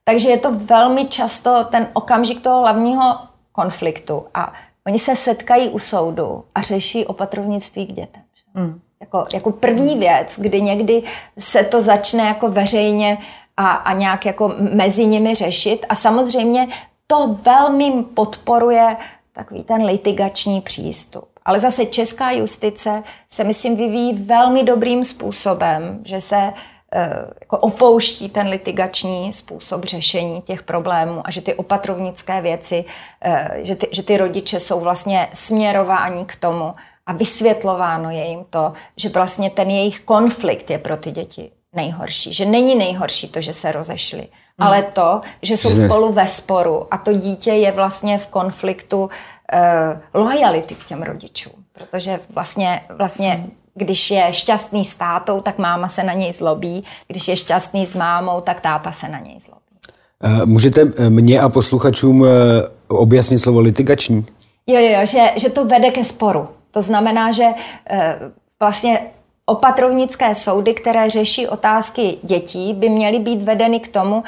Takže je to velmi často ten okamžik toho hlavního konfliktu a oni se setkají u soudu a řeší opatrovnictví k dětem. Mm. Jako, jako první věc, kdy někdy se to začne jako veřejně a, a nějak jako mezi nimi řešit a samozřejmě to velmi podporuje takový ten litigační přístup. Ale zase česká justice se, myslím, vyvíjí velmi dobrým způsobem, že se eh, jako opouští ten litigační způsob řešení těch problémů a že ty opatrovnické věci, eh, že ty, že ty rodiče jsou vlastně směrováni k tomu a vysvětlováno je jim to, že vlastně ten jejich konflikt je pro ty děti nejhorší. Že není nejhorší to, že se rozešli, hmm. ale to, že jsou Že- spolu ve sporu a to dítě je vlastně v konfliktu eh, lojality k těm rodičům. Protože vlastně, vlastně když je šťastný s tátou, tak máma se na něj zlobí. Když je šťastný s mámou, tak táta se na něj zlobí. E, Můžete e, mě a posluchačům objasnit slovo litigační? Jo, jo, jo, že, že to vede ke sporu. To znamená, že eh, vlastně opatrovnické soudy, které řeší otázky dětí, by měly být vedeny k tomu,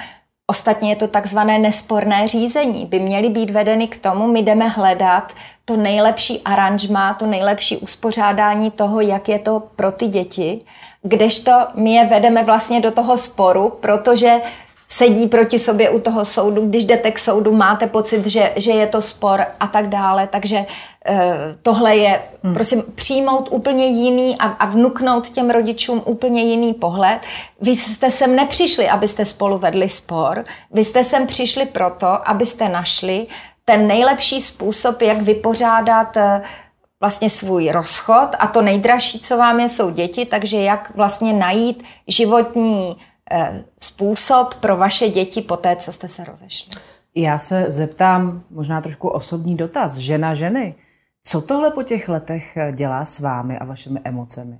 ostatně je to takzvané nesporné řízení, by měly být vedeny k tomu, my jdeme hledat to nejlepší aranžma, to nejlepší uspořádání toho, jak je to pro ty děti, kdežto my je vedeme vlastně do toho sporu, protože sedí proti sobě u toho soudu, když jdete k soudu, máte pocit, že, že je to spor a tak dále. Takže eh, tohle je, hmm. prosím, přijmout úplně jiný a, a vnuknout těm rodičům úplně jiný pohled. Vy jste sem nepřišli, abyste spolu vedli spor, vy jste sem přišli proto, abyste našli ten nejlepší způsob, jak vypořádat eh, vlastně svůj rozchod a to nejdražší, co vám je, jsou děti, takže jak vlastně najít životní způsob pro vaše děti po té, co jste se rozešli. Já se zeptám možná trošku osobní dotaz. Žena ženy, co tohle po těch letech eh, dělá s vámi a vašimi emocemi?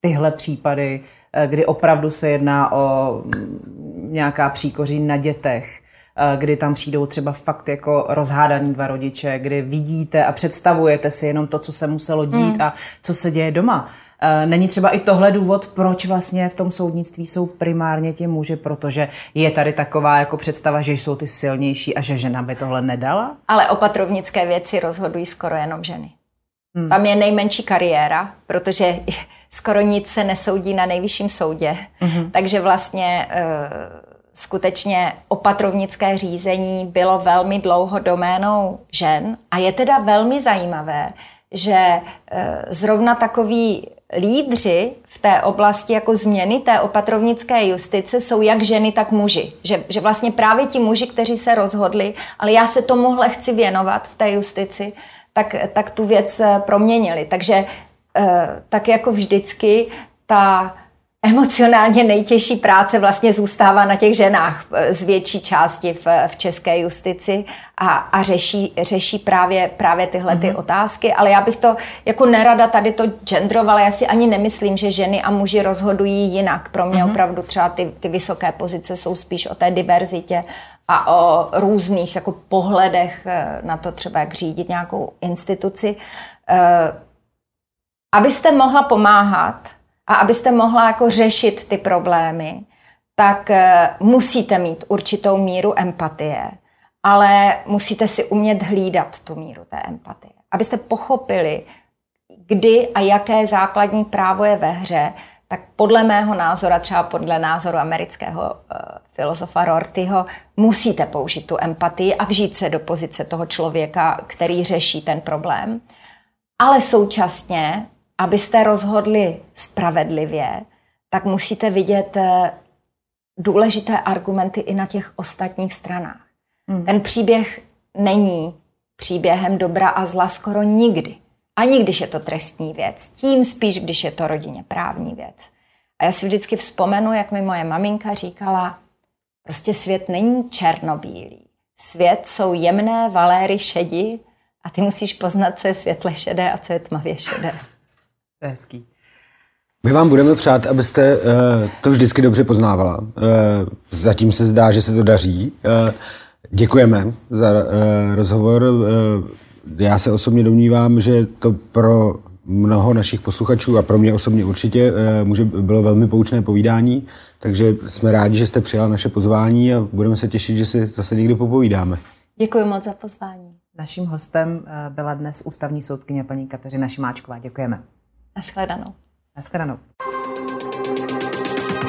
Tyhle případy, eh, kdy opravdu se jedná o mm, nějaká příkoří na dětech, eh, kdy tam přijdou třeba fakt jako rozhádaný dva rodiče, kdy vidíte a představujete si jenom to, co se muselo dít mm. a co se děje doma. Eh, Není třeba i tohle důvod, proč vlastně v tom soudnictví jsou primárně ti muži, protože je tady taková jako představa, že jsou ty silnější a že žena by tohle nedala? Ale opatrovnické věci rozhodují skoro jenom ženy. Hmm. Tam je nejmenší kariéra, protože skoro nic se nesoudí na nejvyšším soudě. Hmm. Takže vlastně e, skutečně opatrovnické řízení bylo velmi dlouho doménou žen a je teda velmi zajímavé, že e, zrovna takový lídři v té oblasti jako změny té opatrovnické justice jsou jak ženy, tak muži. Že, že vlastně právě ti muži, kteří se rozhodli, ale já se tomuhle chci věnovat v té justici, tak, tak tu věc eh, proměnili. Takže eh, tak jako vždycky ta emocionálně nejtěžší práce vlastně zůstává na těch ženách eh, z větší části v, v české justici a, a řeší, řeší právě, právě tyhle ty mm-hmm. otázky. Ale já bych to jako nerada tady to gendrovala. Já si ani nemyslím, že ženy a muži rozhodují jinak. Pro mě mm-hmm. opravdu třeba ty, ty vysoké pozice jsou spíš o té diverzitě a o různých jako pohledech eh, na to třeba, jak řídit nějakou instituci. Abyste mohla pomáhat a abyste mohla jako řešit ty problémy, tak musíte mít určitou míru empatie, ale musíte si umět hlídat tu míru té empatie. Abyste pochopili, kdy a jaké základní právo je ve hře, tak podle mého názoru, třeba podle názoru amerického uh, filozofa Rortyho, musíte použít tu empatii a vžít se do pozice toho člověka, který řeší ten problém. Ale současně abyste rozhodli spravedlivě, tak musíte vidět eh, důležité argumenty i na těch ostatních stranách. Hmm. Ten příběh není příběhem dobra a zla skoro nikdy. Ani když je to trestní věc, tím spíš, když je to rodině právní věc. A já si vždycky vzpomenu, jak mi moje maminka říkala, prostě svět není černobílý. Svět jsou jemné valéry šedi a ty musíš poznat, co je světle šedé a co je tmavě šedé. To je hezký. My vám budeme přát, abyste uh, to vždycky dobře poznávala. Uh, zatím se zdá, že se to daří. Uh, děkujeme za uh, rozhovor. Uh, já se osobně domnívám, že to pro mnoho našich posluchačů a pro mě osobně určitě uh, může bylo velmi poučné povídání, takže jsme rádi, že jste přijala naše pozvání a budeme se těšit, že si zase někdy popovídáme. Děkuji moc za pozvání. Naším hostem byla dnes ústavní soudkyně paní Kateřina Šimáčková. Děkujeme. Naschledanou. Naschledanou.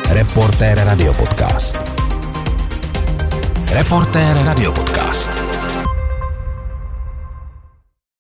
Reportér Radio Podcast. Reportér Radio Podcast.